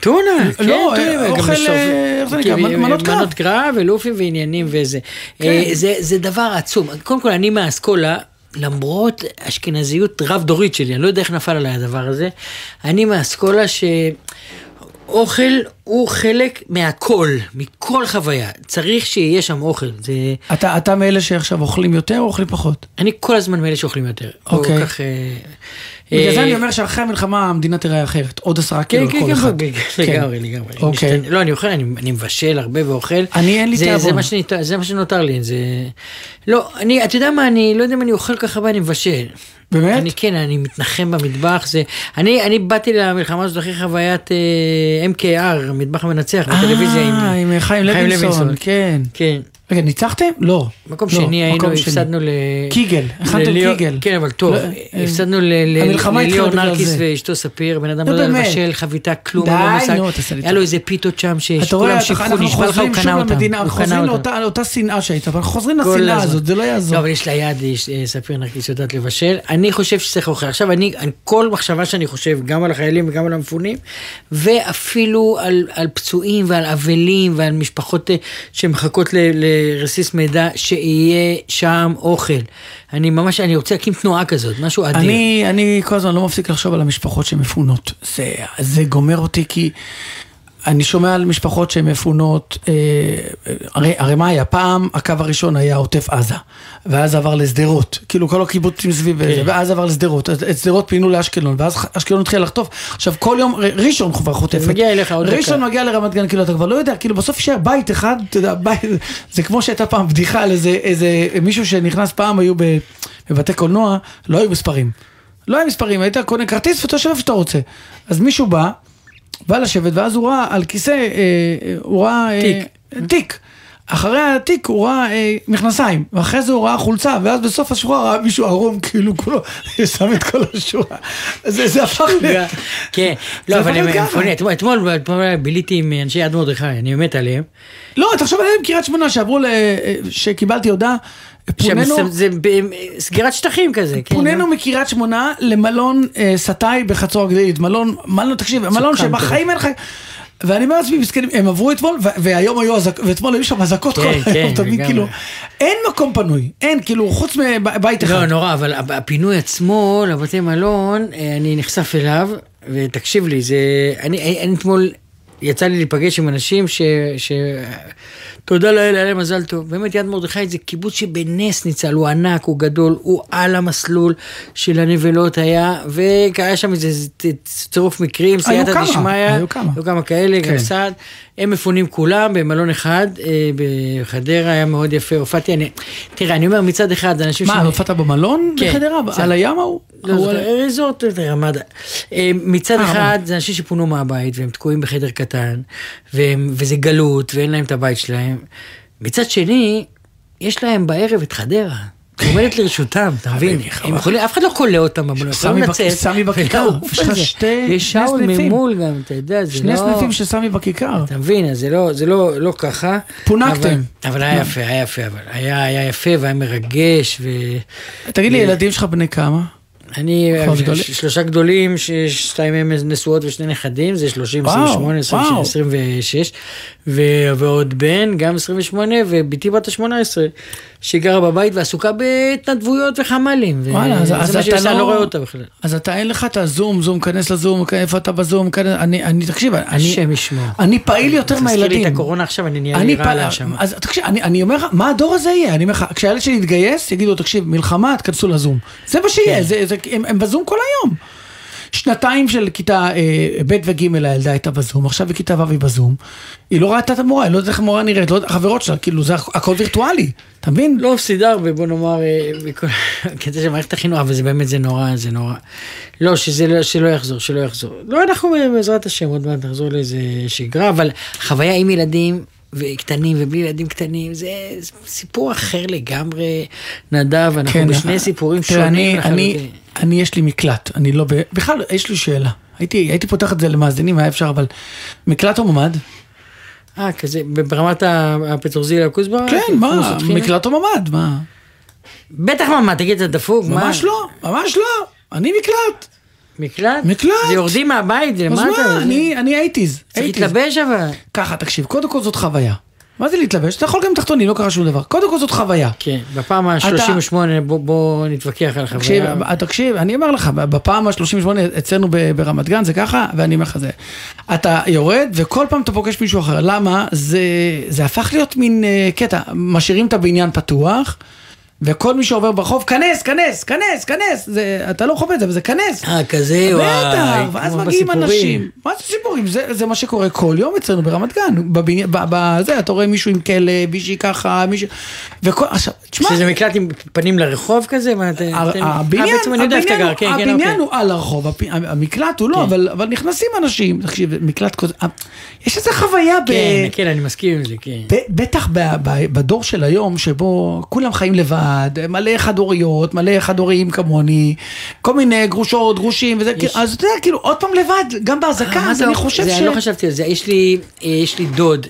טונה, כן, לא, אה, גם אוכל, אה? כן, מנות קרב. מנות קרב ולופים ועניינים וזה. כן. זה- דבר עצום. קודם כל, אני מהאסכולה, למרות אשכנזיות רב-דורית שלי, אני לא יודע איך נפל עליי הדבר הזה, אני מהאסכולה ש... אוכל הוא חלק מהכל, מכל חוויה. צריך שיהיה שם אוכל. זה... אתה, אתה מאלה שעכשיו אוכלים יותר או אוכלים פחות? אני כל הזמן מאלה שאוכלים יותר. אוקיי. לא כך, אה, בגלל אה, זה אני אומר שאחרי המלחמה המדינה תראה אחרת. עוד עשרה כן, קילו כן, לכל כן, אחד. כן, לגמרי, לגמרי. אוקיי. לא, אני אוכל, אני אני מבשל הרבה ואוכל. אני אין לי תיאבון. זה זה מה שנותר לי, זה... לא, אני, אתה יודע מה, אני לא יודע אם אני אוכל ככה הרבה, אני מבשל. באמת? אני כן, אני מתנחם במטבח, זה... אני, אני באתי למלחמה הזאת אחרי חוויית אה, MKR, המטבח המנצח, בטלוויזיה עם... אה, עם חיים לוינסון, כן. כן. רגע, ניצחתם? לא. מקום לא, שני היינו. הפסדנו ל... קיגל, הכנתם קיגל. כן, אבל טוב, לא, אה, הפסדנו ל- לליאור נרקיס. ואשתו ספיר, בן אדם לא יודע. לבשל חביתה, כלום, די, לו מושג. נו, תעשה לי היה. לו איזה פיתות שם שכולם אנחנו נשבע לך, הוא שוב קנה אותם. אנחנו חוזרים אותם. לאותה שנאה שהייתה, אבל חוזרים לשנאה. הזאת, זה לא יעזור. לא, אבל יש לה יד, אה, ספיר נרקיס יודעת לבשל. אני חושב שצריך אוכל. עכשיו, אני, כל מחשבה שאני חושב, גם על החיילים וגם על המפונים, ואפילו על, פצועים ועל אבלים ועל משפחות אה, שמחכות ל- לרסיס מידע, שיהיה שם אוכל. אני ממש, אני רוצה להקים תנועה כזאת, משהו אדיר. אני, אני כל הזמן לא מפסיק לחשוב על המשפחות שמפונות. זה, זה גומר אותי כי אני שומע על משפחות שהן מפונות, אה, הרי, הרי מה היה? פעם הקו הראשון היה עוטף עזה, ואז עבר לשדרות, כאילו כל הקיבוצים סביב זה, ואז עבר לשדרות, את שדרות פינו לאשקלון, ואז אשקלון התחילה לחטוף. עכשיו כל יום, ראשון כבר חוטפת. מגיע אליך עוד דקה. ראשון מגיע לרמת גן, כאילו אתה כבר לא יודע, כאילו בסוף יישאר בית אחד, אתה יודע, בית, זה כמו שהייתה פעם בדיחה על איזה, איזה מישהו שנכנס פעם, היו בבתי קולנוע, לא היו מספרים. לא היו מספרים, היית קונה כרטיס ואתה יושב איפה שאתה רוצה. אז מישהו בא, בא לשבת, ואז הוא ראה על כיסא, אה, אה, הוא ראה... אה, תיק. תיק. אחרי התיק הוא ראה אה, מכנסיים, ואחרי זה הוא ראה חולצה, ואז בסוף השורה ראה מישהו ערום, כאילו כולו, [LAUGHS] שם את כל השורה. זה, זה הפך [LAUGHS] ל... כן, לא, אבל הם. מפונים. אתמול- ביליתי עם אנשי יד מרדכי, אני מת עליהם. לא, תחשוב עליהם קריית שמונה שעברו, ל... שקיבלתי הודעה, פונינו, שם- זה סגירת שטחים כזה. כן, פונינו מקריית שמונה למלון אה, סטאי בחצור הגלילית, מלון, מלון, תקשיב, מלון שבחיים אין לך... ואני אומר לעצמי, מסכנים, הם עברו אתמול, והיום היו אזעקות, ואתמול היו שם אזעקות כן, כל היום, כן, אתה מבין, לגמרי. כאילו, אין מקום פנוי, אין, כאילו, חוץ מבית אחד. לא, נורא, אבל הפינוי עצמו לבתי מלון, אה, אני נחשף אליו, ותקשיב לי, זה... אני אני אתמול יצא לי להיפגש עם אנשים ש... תודה לאל, היה להם מזל טוב. באמת, יד מרדכי זה קיבוץ שבנס ניצל, הוא ענק, הוא גדול, הוא על המסלול של הנבלות היה, והיה שם איזה צירוף מקרים, סייעתא דשמיא, היו כמה. היו כמה כאלה, גם כן. סעד. הם מפונים כולם במלון אחד אה, בחדרה, היה מאוד יפה, הופעתי, אני, תראה, אני אומר מצד אחד, זה אנשים מה, ש- הופעת במלון כן, בחדרה? זה- על הים ההוא? לא זוכר, על- ריזורט רמדה. אה, מצד אה, אחד זה אנשים שפונו מהבית והם תקועים בחדר קטן, והם, וזה גלות ואין להם את הבית שלהם. מצד שני, יש להם בערב את חדרה. עומדת לרשותם, אתה מבין? הם יכולים, אף אחד לא כולא אותם במלון, סמי יכולים לצאת סמי [LAUGHS] בכיכר, יש לך. שתי- יש סניפים. ממול גם, אתה יודע, זה לא... שני סניפים של סמי בכיכר. אתה מבין, אז זה לא, לא, לא ככה. פונקתם. אבל, אבל היה יפה, היה יפה, אבל היה, יפה והיה מרגש. תגיד לי, ילדים שלך בני כמה? אני, שלושה גדולים, ששתיים מהם נשואות ושני נכדים, זה 30, וואו, 28, 26, וואו. 26, ו- ועוד בן, גם 28, ובתי בת ה-18, שהיא גרה בבית ועסוקה בהתנדבויות וחמ"לים. ו- וואלה, אז- אז שהיא אתה אני לא- לא רואה אותה בכלל. אז אתה אין לך את הזום, זום, כנס לזום, איפה אתה בזום, כנס, אני, אני, תקשיב, אני, השם ישמור. אני פעיל יותר תזכיר לי מהילדים. את הקורונה עכשיו, אני נהיה לי רע לה שם. אז תקשיב, אני, אני אומר לך, מה הדור הזה יהיה? אני אומר לך, כשהילד שלי יתגייס, יגידו, תקשיב, מלחמה, תכנסו לזום. זה מה שיהיה, כן. זה, זה, הם, הם בזום כל היום. שנתיים של כיתה אה, ב' וג' הילדה הייתה בזום, עכשיו בכיתה ו' היא בזום. היא לא ראתה את המורה, היא לא יודעת איך המורה נראית, לא יודעת, החברות שלה, כאילו זה הכ- הכל וירטואלי, אתה מבין? לא מפסידה הרבה, בוא נאמר, אה, מכל [LAUGHS] הקטע של מערכת החינוך, אבל זה באמת, זה נורא, זה נורא. לא, שזה לא, שלא יחזור, שלא יחזור. לא, אנחנו בעזרת השם עוד מעט נחזור לאיזה שגרה, אבל חוויה עם ילדים וקטנים ובלי ילדים קטנים, זה זה סיפור אחר לגמרי, נדב, אנחנו בשני סיפורים כן, תראה, שונים אני, אני. אני, יש לי מקלט, אני לא ב... בכלל, יש לי שאלה. הייתי, הייתי פותח את זה למאזינים, היה אפשר, אבל מקלט או ממ"ד? אה, כזה, ברמת הפטרוזיליה כוסברה? כן, מה, מקלט או ממ"ד, מה? בטח ממ"ד, תגיד, אתה דפוק? מה? ממש לא, ממש לא, אני מקלט. מקלט? מקלט. זה יורדים מהבית, זה אז מה אתה... אני, אני אייטיז. צריך להתלבש אבל. ככה, תקשיב, קודם כל זאת חוויה. מה זה להתלבש? אתה יכול גם תחתונים, לא קרה שום דבר. קודם כל זאת חוויה. כן, בפעם ה-38 בוא, בוא נתווכח על תקשיב, החוויה. תקשיב, אני אומר לך, בפעם ה-38 אצלנו ב- ברמת גן זה ככה, ואני אומר לך זה. אתה יורד וכל פעם אתה פוגש מישהו אחר. למה? זה, זה הפך להיות מין אה, קטע, משאירים את הבניין פתוח. וכל מי שעובר ברחוב, כנס, כנס, כנס, כנס, זה, אתה לא חווה את זה, אבל זה כנס. אה, כזה, בטח, וואי, ואז כמו מגיעים בסיפורים. אנשים. מה זה סיפורים? זה, זה מה שקורה כל יום אצלנו ברמת גן. בבני- בזה, אתה רואה מישהו עם כלב, מישהי ככה, מישהו... וכל... עכשיו, תשמע... שזה מקלט עם פנים לרחוב כזה? מה, אתם- הבניין, אה, הבניין הוא- כן, כן, הבניין אוקיי. הוא על הרחוב, המקלט הוא לא, אבל אבל נכנסים אנשים, תקשיב, מקלט כזה, אה, יש איזה חוויה ב... כן, כן, אני מסכים עם זה, כן. בטח בדור של היום, שבו כולם חיים לבד, מלא חד-הוריות, מלא חד-הוריים כמוני, כל מיני גרושות, גרושים, וזה, כאילו, אז אתה יודע, כאילו, עוד פעם לבד, גם בהזעקה, אה, אז אני אתה- חושב זה, ש... אני לא חשבתי על זה, יש לי, יש לי דוד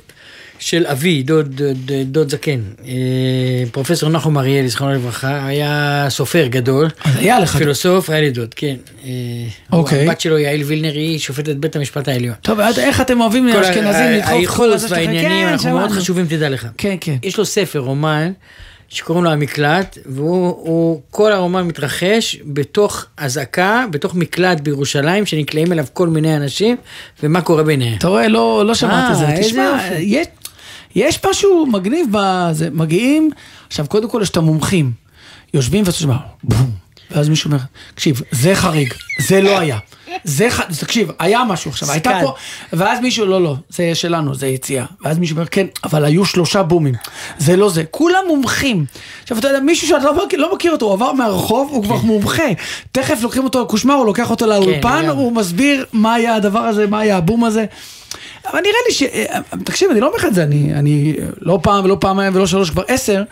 של אבי, דוד, דוד, דוד זקן, אה, פרופסור נחום אריאלי, זכרונו לברכה, היה סופר גדול. אז היה לך. פילוסוף, היה לי דוד, כן. אה, אוקיי. הבת שלו, יעל וילנר, היא שופטת בית המשפט העליון. טוב, עד- איך אתם אוהבים כל אשכנזים ה- לדחוף כל הייחוס הזה שלכם? והעניינים, כן, אנחנו מאוד. חשובים, תדע לך. כן, כן. יש לו ספר, רומן, שקוראים לו המקלט, והוא, הוא- כל הרומן מתרחש בתוך אזעקה, בתוך מקלט בירושלים, שנקלעים אליו כל מיני אנשים, ומה קורה ביניהם. אתה רואה, לא, לא שמעת את זה. אה, איזה תשמע, יופי. יש, יש משהו מגניב בזה. מגיעים, עכשיו, קודם כל יש את המומחים. יושבים ואתה שומע, בום. ואז מישהו אומר, תקשיב, זה חריג, זה לא היה. זה ח... תקשיב, היה משהו עכשיו, הייתה. פה, ואז מישהו, לא, לא, זה שלנו, זה יציאה. ואז מישהו אומר, כן, אבל היו שלושה בומים, זה לא זה. כולם מומחים. עכשיו, אתה יודע, מישהו שאתה לא לא מכיר אותו, הוא עבר מהרחוב, הוא כבר מומחה. תכף לוקחים אותו לקושמר, הוא לוקח אותו לאולפן, לגמרי. הוא מסביר מה היה הדבר הזה, מה היה הבום הזה. אבל נראה לי ש... אה, תקשיב, אני לא אומר לך את זה, אני, אני לא פעם ולא פעמיים ולא שלוש, כבר עשר.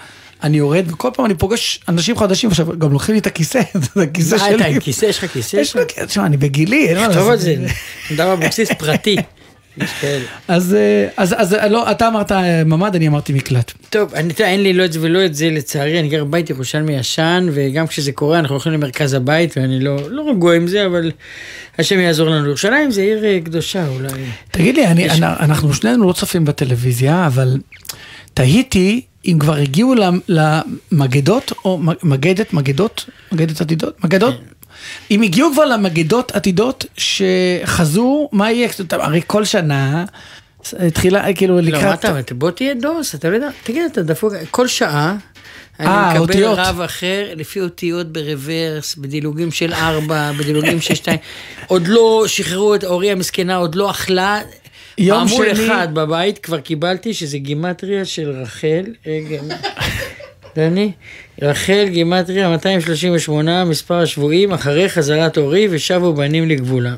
אני יורד, וכל פעם אני פוגש אנשים חדשים, עכשיו גם לוקחים לי את הכיסא, [LAUGHS] זה הכיסא מה שלי. אתה עם כיסא? יש לך כיסא? יש לי, תשמע, אני בגילי, אין מה תכתוב. על זה, נדב אבוקסיס [LAUGHS] פרטי. אז, אה, אז, אז לא, אתה אמרת אה, ממ"ד, אני אמרתי מקלט. טוב, אני יודע, אין לי לא את זה ולא את זה לצערי, אני גר בבית ירושלמי ישן, וגם כשזה קורה אנחנו הולכים למרכז הבית, ואני לא, לא רגוע עם זה, אבל השם יעזור לנו. ירושלים זה עיר אה, קדושה אולי. תגיד לי, אני, יש- אנ- אנחנו שנינו לא צופים בטלוויזיה, אבל תהיתי אם כבר הגיעו למ- למגדות, או מגדת, מגדות, מגדת עתידות, מגדות, אם הגיעו כבר למגדות עתידות שחזו, מה יהיה? הרי כל שנה התחילה, כאילו לא, מה לקראת... אתה אומר? בוא תהיה דוס, אתה לא יודע, תגיד, אתה דפוק, כל שעה. אני אה, מקבל. רב אחר לפי אותיות ברוורס, בדילוגים של ארבע, בדילוגים של שתיים. עוד לא שחררו את אורי המסכנה, עוד לא אכלה. יום עמוד שני- אחד בבית כבר קיבלתי שזה גימטריה של רחל. דני, רחל גימטריה 238 מספר השבויים אחרי חזרת הורי ושבו בנים לגבולם.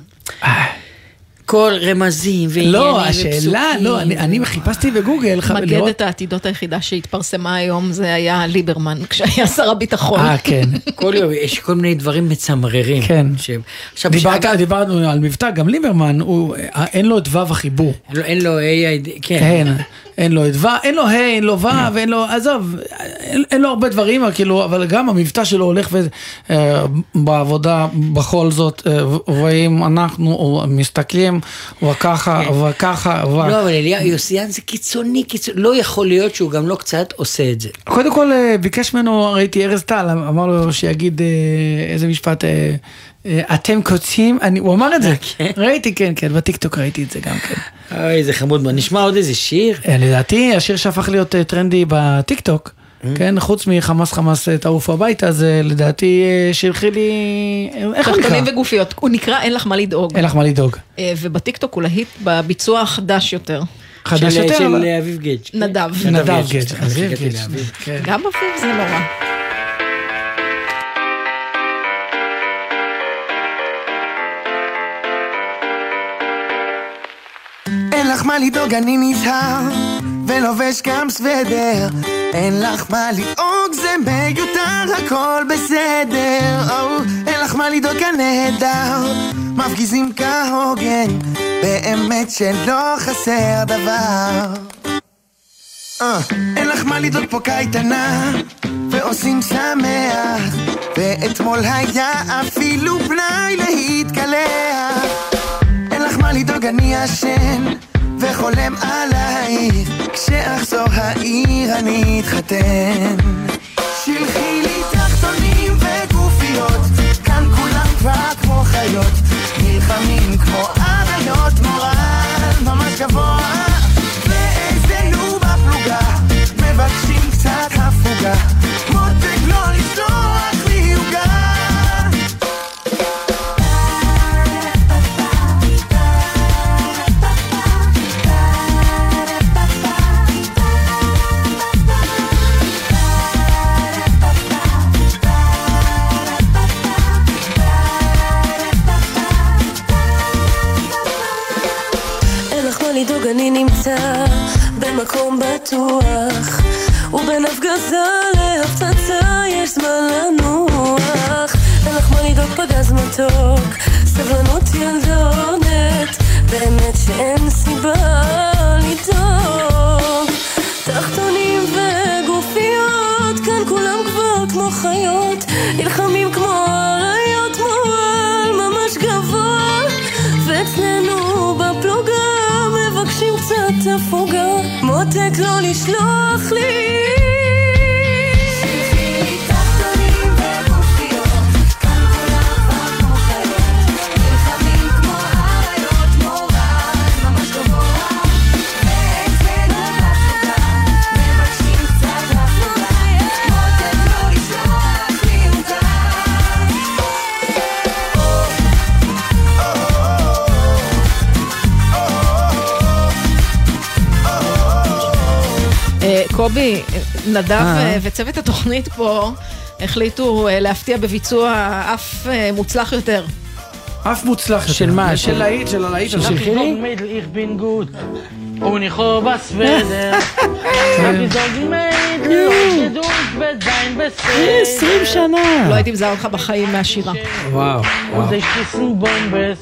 כל רמזים ועניינים לא, ופסוקים. השאלה, לא, אני- אני חיפשתי בגוגל. מגדת העתידות היחידה שהתפרסמה היום זה היה ליברמן, [LAUGHS] כשהיה שר הביטחון. אה, כן. [LAUGHS] כל יום יש כל מיני דברים מצמררים. כן. שהם- עכשיו, דיברת, שאגב, דיברנו על מבטא, גם ליברמן, הוא, אה, אין לו את ו' החיבור. אין לו- אין לו AID, כן. כן, אין לו את ו', אין לו ה', אין לו ו', ואין לו, עזוב, אין, אין לו הרבה דברים, כאילו, אבל גם המבטא שלו הולך ו... אה, בעבודה, בכל זאת, אה, ואם אנחנו מסתכלים, וככה, וככה, ו... לא, אבל יוסיאן זה קיצוני, קיצוני, לא יכול להיות שהוא גם לא קצת עושה את זה. קודם כל אה, ביקש ממנו, ראיתי ארז טל, אמר לו שיגיד אה, איזה משפט, אה, אתם קוצים, אני, הוא אמר את זה, [LAUGHS] כן? ראיתי, כן, כן, בטיקטוק ראיתי את זה גם כן. אוי, איזה חמוד מאוד. נשמע עוד איזה שיר? אה, לדעתי השיר שהפך להיות אה, טרנדי בטיקטוק, כן, חוץ מחמאס חמאס אה, תעופו הביתה, זה לדעתי אה, שיר לי, איך הוא נקרא? תחתונים וגופיות. הוא נקרא אין לך מה לדאוג. אין לך מה לדאוג. אה, ובטיקטוק הוא להיט בביצוע החדש יותר. חדש של- יותר, של אבל- אביב גדג'. נדב. נדב גדג', לאביב. כן. גם אביב זה לא רע. אין לך מה לדאוג, אני נזהר, ולובש גם סוודר. אין לך מה לדאוג, זה מיותר, הכל בסדר. או, אין לך מה לדאוג, הנהדר, מפגיזים כהוגן, באמת שלא חסר דבר. אה, אין לך מה לדאוג פה קייטנה, ועושים שמח, ואתמול היה אפילו פנאי להתקלח. אין לך מה לדאוג, אני ישן וחולם עלייך כשאחזור העיר אני אתחתן. שלחי לי תחתונים וגופיות כאן כולם כבר כמו חיות נלחמים כמו אריות מורל ממש גבוה. ואצלנו בפלוגה מבקשים קצת הפוגה מותק לא לשלוח לי עוגה לדאוג, אני נמצא במקום בטוח ובין הפגזה להפצצה יש זמן לנוח. אין לך מה לדאוג, פגז מתוק סבלנות ילדונת באמת שאין סיבה לדאוג. תחתונים וגופיות כאן כולם כבר כמו חיות נלחמים כמו אריות מבקשים קצת הפוגה מותק לא לשלוח לי קובי, נדב אה. אה, וצוות התוכנית פה החליטו אה, להפתיע בביצוע אף מוצלח יותר. אף מוצלח של. מה? של להיט, של הלהיט הזה. של wird sein [LAUGHS] בסדר. 20 שנה. לא הייתי מזהה אותך בחיים מהשירה. וואו, Und וואו. ich kissen Bombes.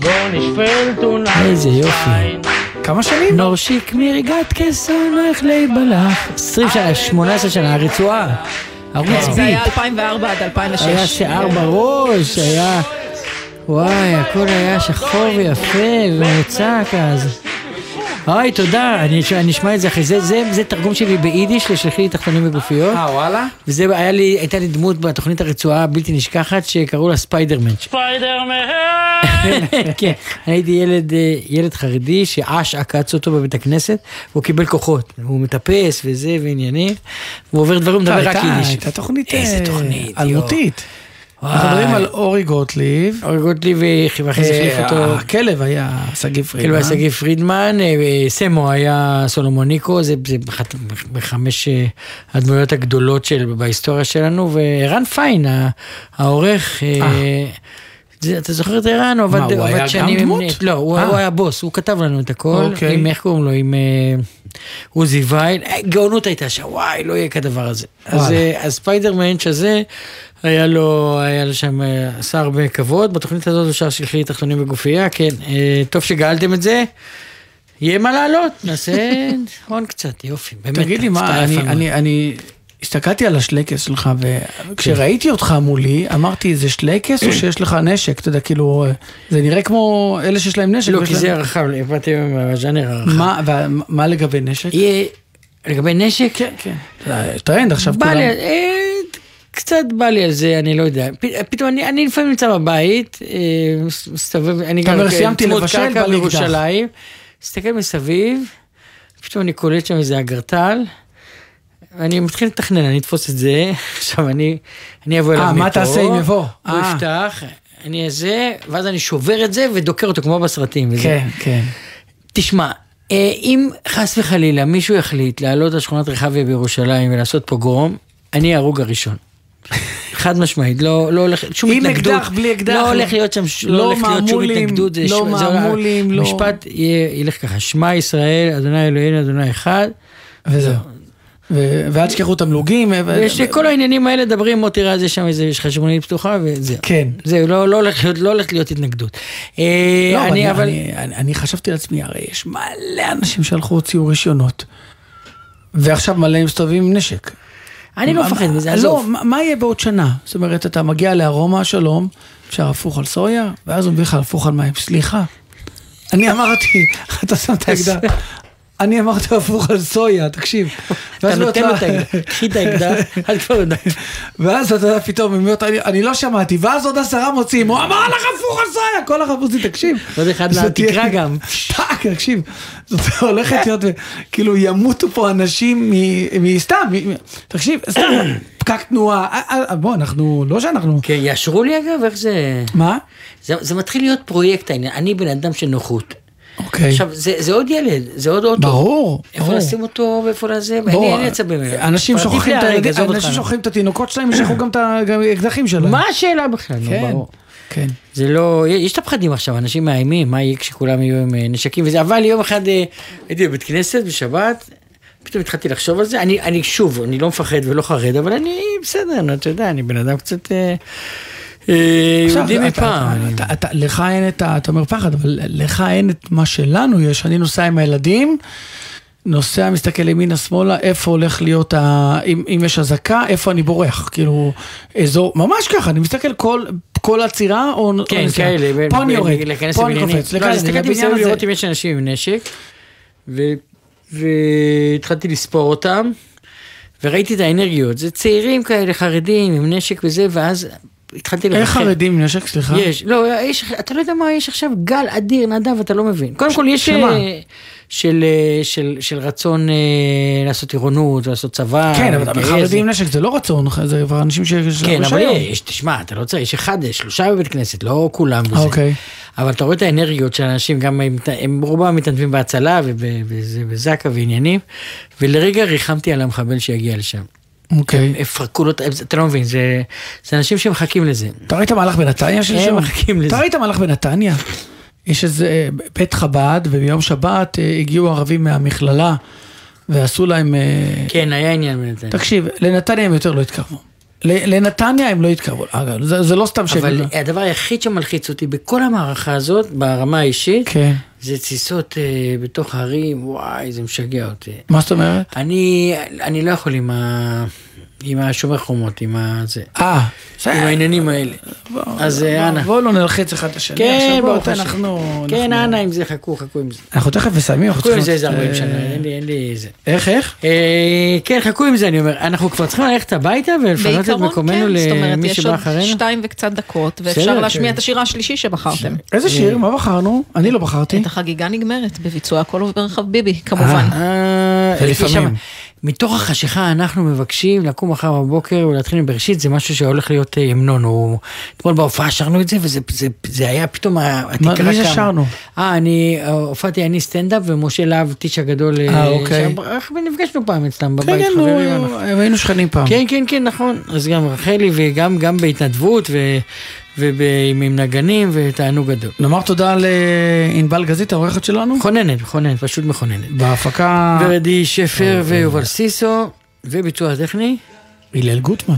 Gar nicht fällt und איזה יופי. כמה שנים? נאר שיק מיר גאטקעס און אויך לייבלעך. 20 שנה, 18 שנה, הרצועה. ערוץ זה ביט. היה 2004 עד 2006. היה שיער בראש, היה... וואי, הכל היה שחור ויפה ומוצק אז. אוי, תודה, אני אש- אני אשמע את זה אחרי זה. זה, זה תרגום שלי ביידיש לשלחי לי תחתונים וגופיות. אה, וואלה? וזה היה לי, הייתה לי דמות בתוכנית הרצועה הבלתי נשכחת שקראו לה ספיידרמן. ספיידרמן. [LAUGHS] כן, אני הייתי ילד, אה, ילד חרדי שאש עקץ אותו בבית הכנסת, והוא קיבל כוחות. הוא מטפס וזה ועניינים, הוא עובר דברים, הוא מדבר רק הייתה- יידיש. הייתה תוכנית איזה אה, תוכנית, אלמותית. אנחנו מדברים על אורי גוטליב. אורי גוטליב, ואחרי זה החליף אותו. אה, הכלב היה שגיא פרידמן. כאילו היה שגיא פרידמן, אה, סמו היה סולומוניקו, זה אחת מחמש אה, הדמויות הגדולות של, בהיסטוריה שלנו, וערן פיין, העורך, אה, אתה זוכר את ערן? הוא עבד שנים עם. לא, הוא, אה. היה בוס, הוא כתב לנו את הכל, אוקיי. עם איך קוראים לו, עם אה, עוזי וייל, אה, גאונות הייתה שם, וואי, לא יהיה כדבר הזה. אז. אה, אז ספיידרמן שזה, היה לו, היה לו שם, אה, עשה הרבה כבוד, בתוכנית הזאת אפשר שלחי תחתונים בגופייה, כן, אה, טוב שגאלתם את זה. יהיה מה לעלות, נעשה [LAUGHS] הון קצת, יופי, באמת. תגיד לי, מה, אני. אני, אני הסתכלתי על השלייקס שלך, וכשראיתי אותך מולי, אמרתי, זה שלייקס או שיש לך נשק? אתה יודע, כאילו, זה נראה כמו אלה שיש להם נשק. לא, כי זה הרחב, באתי עם הז'אנר הרחב. מה, ומה לגבי נשק? לגבי נשק? כן, כן. טרנד עכשיו כולם. אה, קצת בא לי על זה, אני לא יודע. פתאום אני, אני לפעמים נמצא בבית, אה, מס- מסתובב, אני גם אומר, סיימתי לבשל. בירושלים, מסתכל מסביב, פתאום אני קולט שם איזה אגרטל. אני מתחיל לתכנן, אני אתפוס את זה, [LAUGHS] עכשיו אני, אני אבוא אליו אה, מפה, מה תעשה אם יבוא? הוא אה. יפתח, אני אעשה, ואז אני שובר את זה ודוקר אותו כמו בסרטים. וזה. כן, כן. תשמע, אה, אם חס וחלילה מישהו יחליט לעלות על שכונת רחביה בירושלים ולעשות פוגרום, אני ההרוג הראשון. חד משמעית, לא, לא הולך, שום עם התנגדות. אקדח, בלי אקדח. לא הולך להיות שם, לא לא הולך להיות שום התנגדות. זה לא זה- מעמולים, לא- המשפט יהיה- ילך ככה, שמע ישראל, אדוני אלוהינו, אדוני אחד. וזהו. ו- ואל תשכחו תמלוגים. ו- ויש לי כל העניינים האלה, דברים, מוטי רז, יש שם איזה יש חשבונית פתוחה, וזהו. כן. זהו, לא לא הולך להיות- לא הולך להיות התנגדות. אה, לא, אני, אבל... אני, אני, אני חשבתי לעצמי, הרי יש מלא אנשים שהלכו הוציאו רישיונות. ועכשיו מלא מסתובבים עם נשק. אני לא מפחד מזה, לא, עזוב. מה, מה יהיה בעוד שנה? זאת אומרת, אתה מגיע לארומה, שלום, אפשר הפוך על סויה, ואז הוא מביא לך הפוך על מים. סליחה, אני אמרתי, [LAUGHS] אתה שם את האקדח. אני אמרתי הפוך על סויה, תקשיב. [LAUGHS] אתה נותן את האקדח, קחי את האקדח, [LAUGHS] [LAUGHS] אל כבר יודע. ואז אתה יודע פתאום, הם אומרים, אני, לא שמעתי, ואז עוד עשרה מוציאים, הוא אמר לך הפוך על סויה, כל החפוצים, תקשיב. עוד אחד לתקרה גם. טאק, תקשיב, זאת הולכת להיות, כאילו ימותו פה אנשים מסתם, תקשיב, [CLEARS THROAT] סתם, פקק תנועה, אה, אה, בוא, אנחנו, לא שאנחנו, כן, יאשרו לי אגב, איך זה... מה? זה, זה מתחיל להיות פרויקט העניין, אני בן אדם של נוחות. אוקיי. עכשיו, זה, זה עוד ילד, זה עוד אוטו. ברור, איפה ברור. לשים אותו ואיפה לזה, אין לי עצבים. אנשים שוכחים את הילדים- אנשים. שוכחים את התינוקות שלהם, ישכחו גם את האקדחים שלהם. מה השאלה בכלל? כן, ברור. כן. זה לא, יש את הפחדים עכשיו, אנשים מאיימים, מה יהיה כשכולם יהיו עם אה, נשקים וזה, אבל יום אחד אה, הייתי בבית כנסת בשבת, פתאום התחלתי לחשוב על זה, אני, אני שוב, אני לא מפחד ולא חרד, אבל אני בסדר, אתה יודע, אני בן אדם קצת אה, יהודי מפעם. לך אין את ה... אתה אומר פחד, אבל לך אין את מה שלנו יש. אני נוסע עם הילדים, נוסע, מסתכל ימינה שמאלה, איפה הולך להיות ה... אם, אם יש אזעקה, איפה אני בורח. כאילו, אזור, ממש ככה, אני מסתכל כל, כל עצירה או... כן, נסיעה. כאלה, ב- פה אני יורד, פה אני. קופץ, לא, הסתכלתי הזה. לראות אם יש אנשים עם נשק, והתחלתי לספור אותם, וראיתי את האנרגיות, זה צעירים כאלה, חרדים, עם נשק וזה, ואז התחלתי איך חרדים עם נשק, סליחה? יש, לא, יש, אתה לא יודע מה, יש עכשיו גל אדיר, נדב, אתה לא מבין. קודם כל יש... שמה? אה, של, אה, של, של רצון אה, לעשות עירונות, לעשות צבא. כן, אבל. חרדים עם נשק זה לא רצון, זה כבר אנשים שיש להם כן, אבל. יש, תשמע, אתה לא צריך, יש אחד, שלושה בבית כנסת, לא כולם בזה. אוקיי. אבל אתה רואה את האנרגיות של האנשים, גם הם, הם רובם מתנדבים בהצלה ובזק"א ועניינים, ולרגע ריחמתי על המחבל שיגיע לשם. אוקיי. יפרקו לו, את- אתה לא מבין, זה, זה אנשים שמחכים לזה. אתה ראית מהלך בנתניה שלשום? הם מחכים לזה. אתה ראית מהלך בנתניה? יש איזה אה, בית חב"ד, וביום שבת אה, הגיעו ערבים מהמכללה, ועשו להם... אה, כן, היה עניין בנתניה. תקשיב, לנתניה הם יותר לא התקרבו. לנתניה הם לא התקרבו. אגב, זה, זה לא סתם אבל שהם... הדבר היחיד שמלחיץ אותי בכל המערכה הזאת, ברמה האישית, כן. זה תסיסות אה, בתוך הערים, וואי, זה משגע אותי. מה זאת אומרת? אני, אני לא יכול עם, ה, עם השומר חומות, עם הזה. אה, עם העניינים האלה. אז אה, אנא. בואו לא נלחץ אחד את השני. כן, בואו, ברוך השם. אנחנו... כן, אנא עם זה, חכו, חכו עם זה. אנחנו תכף מסיימים. אנחנו חכו עם צריכים- זה איזה 40 אה, שנה, אין לי, אין לי איזה. איך, איך? אה, כן, חכו עם זה, אני אומר. אנחנו כבר צריכים ללכת הביתה ולפנות את בעיקרון מקומנו כן, זאת אומרת, למי יש שבא עוד אחרינו? שתיים וקצת דקות, ואפשר להשמיע כן. את השיר השלישי שבחרתם. איזה שיר? מה בחרנו? אני לא בחרתי. את החגיגה נגמרת, בביצוע הכל עובר רחב ביבי, כמובן. ולפעמים. מתוך החשיכה אנחנו מבקשים לקום מחר בבוקר ולהתחיל עם בראשית, זה משהו שהולך להיות אה, המנון. הוא- אתמול בהופעה שרנו את זה, וזה זה, זה היה פתאום, התקרה מי זה. שרנו? אה, אני אה, הופעתי אני סטנדאפ, ומשה להב, טיץ' הגדול, אה, אה, אוקיי. נפגשנו פעם אצלם כן, בבית, כן, חברים. נו, אנחנו- היינו שכנים פעם. כן, כן, כן, נכון. אז גם רחלי, וגם גם בהתנדבות, ו- ועם עם נגנים, ותענוג גדול. נאמר תודה לענבל גזית, העורכת שלנו. מכוננת, מכוננת, פשוט מכוננת. בהפקה... ורדי שפר ויובל סיסו, וביצוע טכני. הלל גוטמן,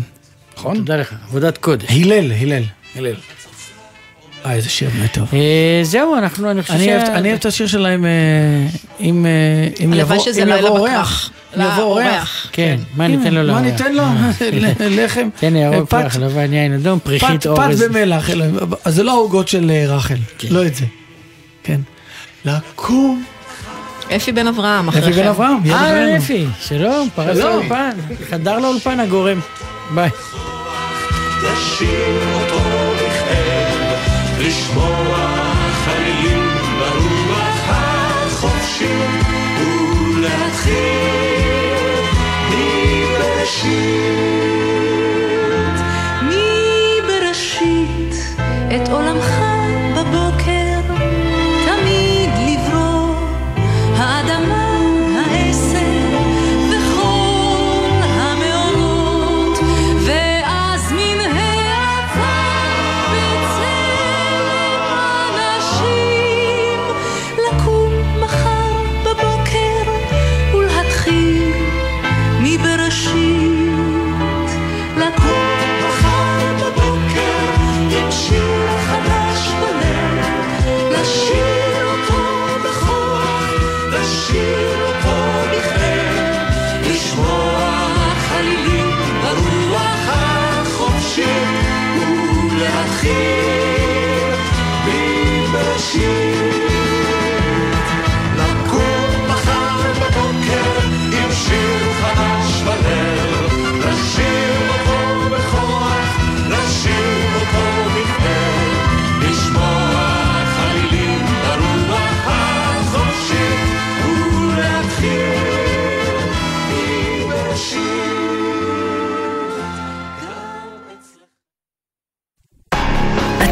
נכון? תודה לך, עבודת קודש. הלל, הלל. הלל. אה, איזה שיר נטו. אה, זהו, אנחנו, אני חושב שה- אני אוהב את השיר שלהם, אה, אם אה, יבוא. אורח. לא, יבוא אורח. אורח. כן, מה ניתן לו מה לאורח? ניתן לו? [LAUGHS] ל- לחם. תן לי ירוק פרח, לבן יין אדום, פריחית אורז. פת במלח, אלא- אז זה לא העוגות של אה, רחל, לא את זה. כן. לקום. אפי בן אברהם, אפי אחריכם. בן אברהם, יד אה, אברהם. אפי, שלום, פרס. לאולפן, חדר לאולפן הגורם. ביי. לשיר אותו בכאב, לשמוע חלילים ברוח החופשי, ולהתחיל מבראשית.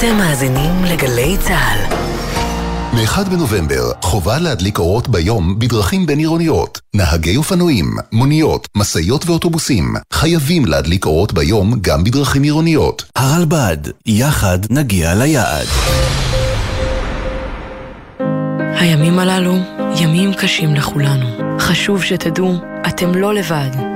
אתם מאזינים לגלי צה"ל. מ-1 בנובמבר חובה להדליק אורות ביום בדרכים בין-עירוניות. נהגי אופנועים, מוניות, משאיות ואוטובוסים חייבים להדליק אורות ביום גם בדרכים עירוניות. הרלב"ד, יחד נגיע ליעד. הימים הללו ימים קשים לכולנו. חשוב שתדעו, אתם לא לבד.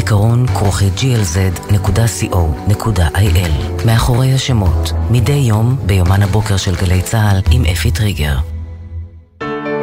זיכרון כרוכי glz.co.il מאחורי השמות, מדי יום ביומן הבוקר של גלי צה"ל עם אפי טריגר.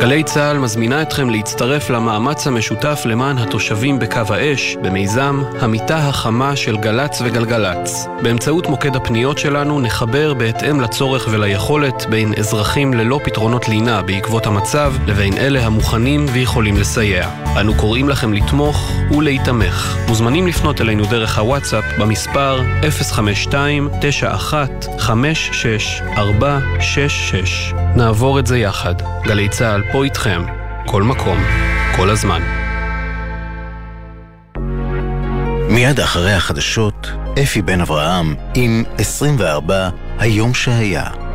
גלי צה"ל מזמינה אתכם להצטרף למאמץ המשותף למען התושבים בקו האש, במיזם המיטה החמה של גל"צ וגלגלצ. באמצעות מוקד הפניות שלנו נחבר בהתאם לצורך וליכולת בין אזרחים ללא פתרונות לינה בעקבות המצב, לבין אלה המוכנים ויכולים לסייע. אנו קוראים לכם לתמוך ולהיתמך. מוזמנים לפנות אלינו דרך הוואטסאפ במספר 052-91-56-466. נעבור את זה יחד. גלי צה"ל פה איתכם, כל מקום, כל הזמן. מיד אחרי החדשות, אפי בן אברהם עם 24 היום שהיה.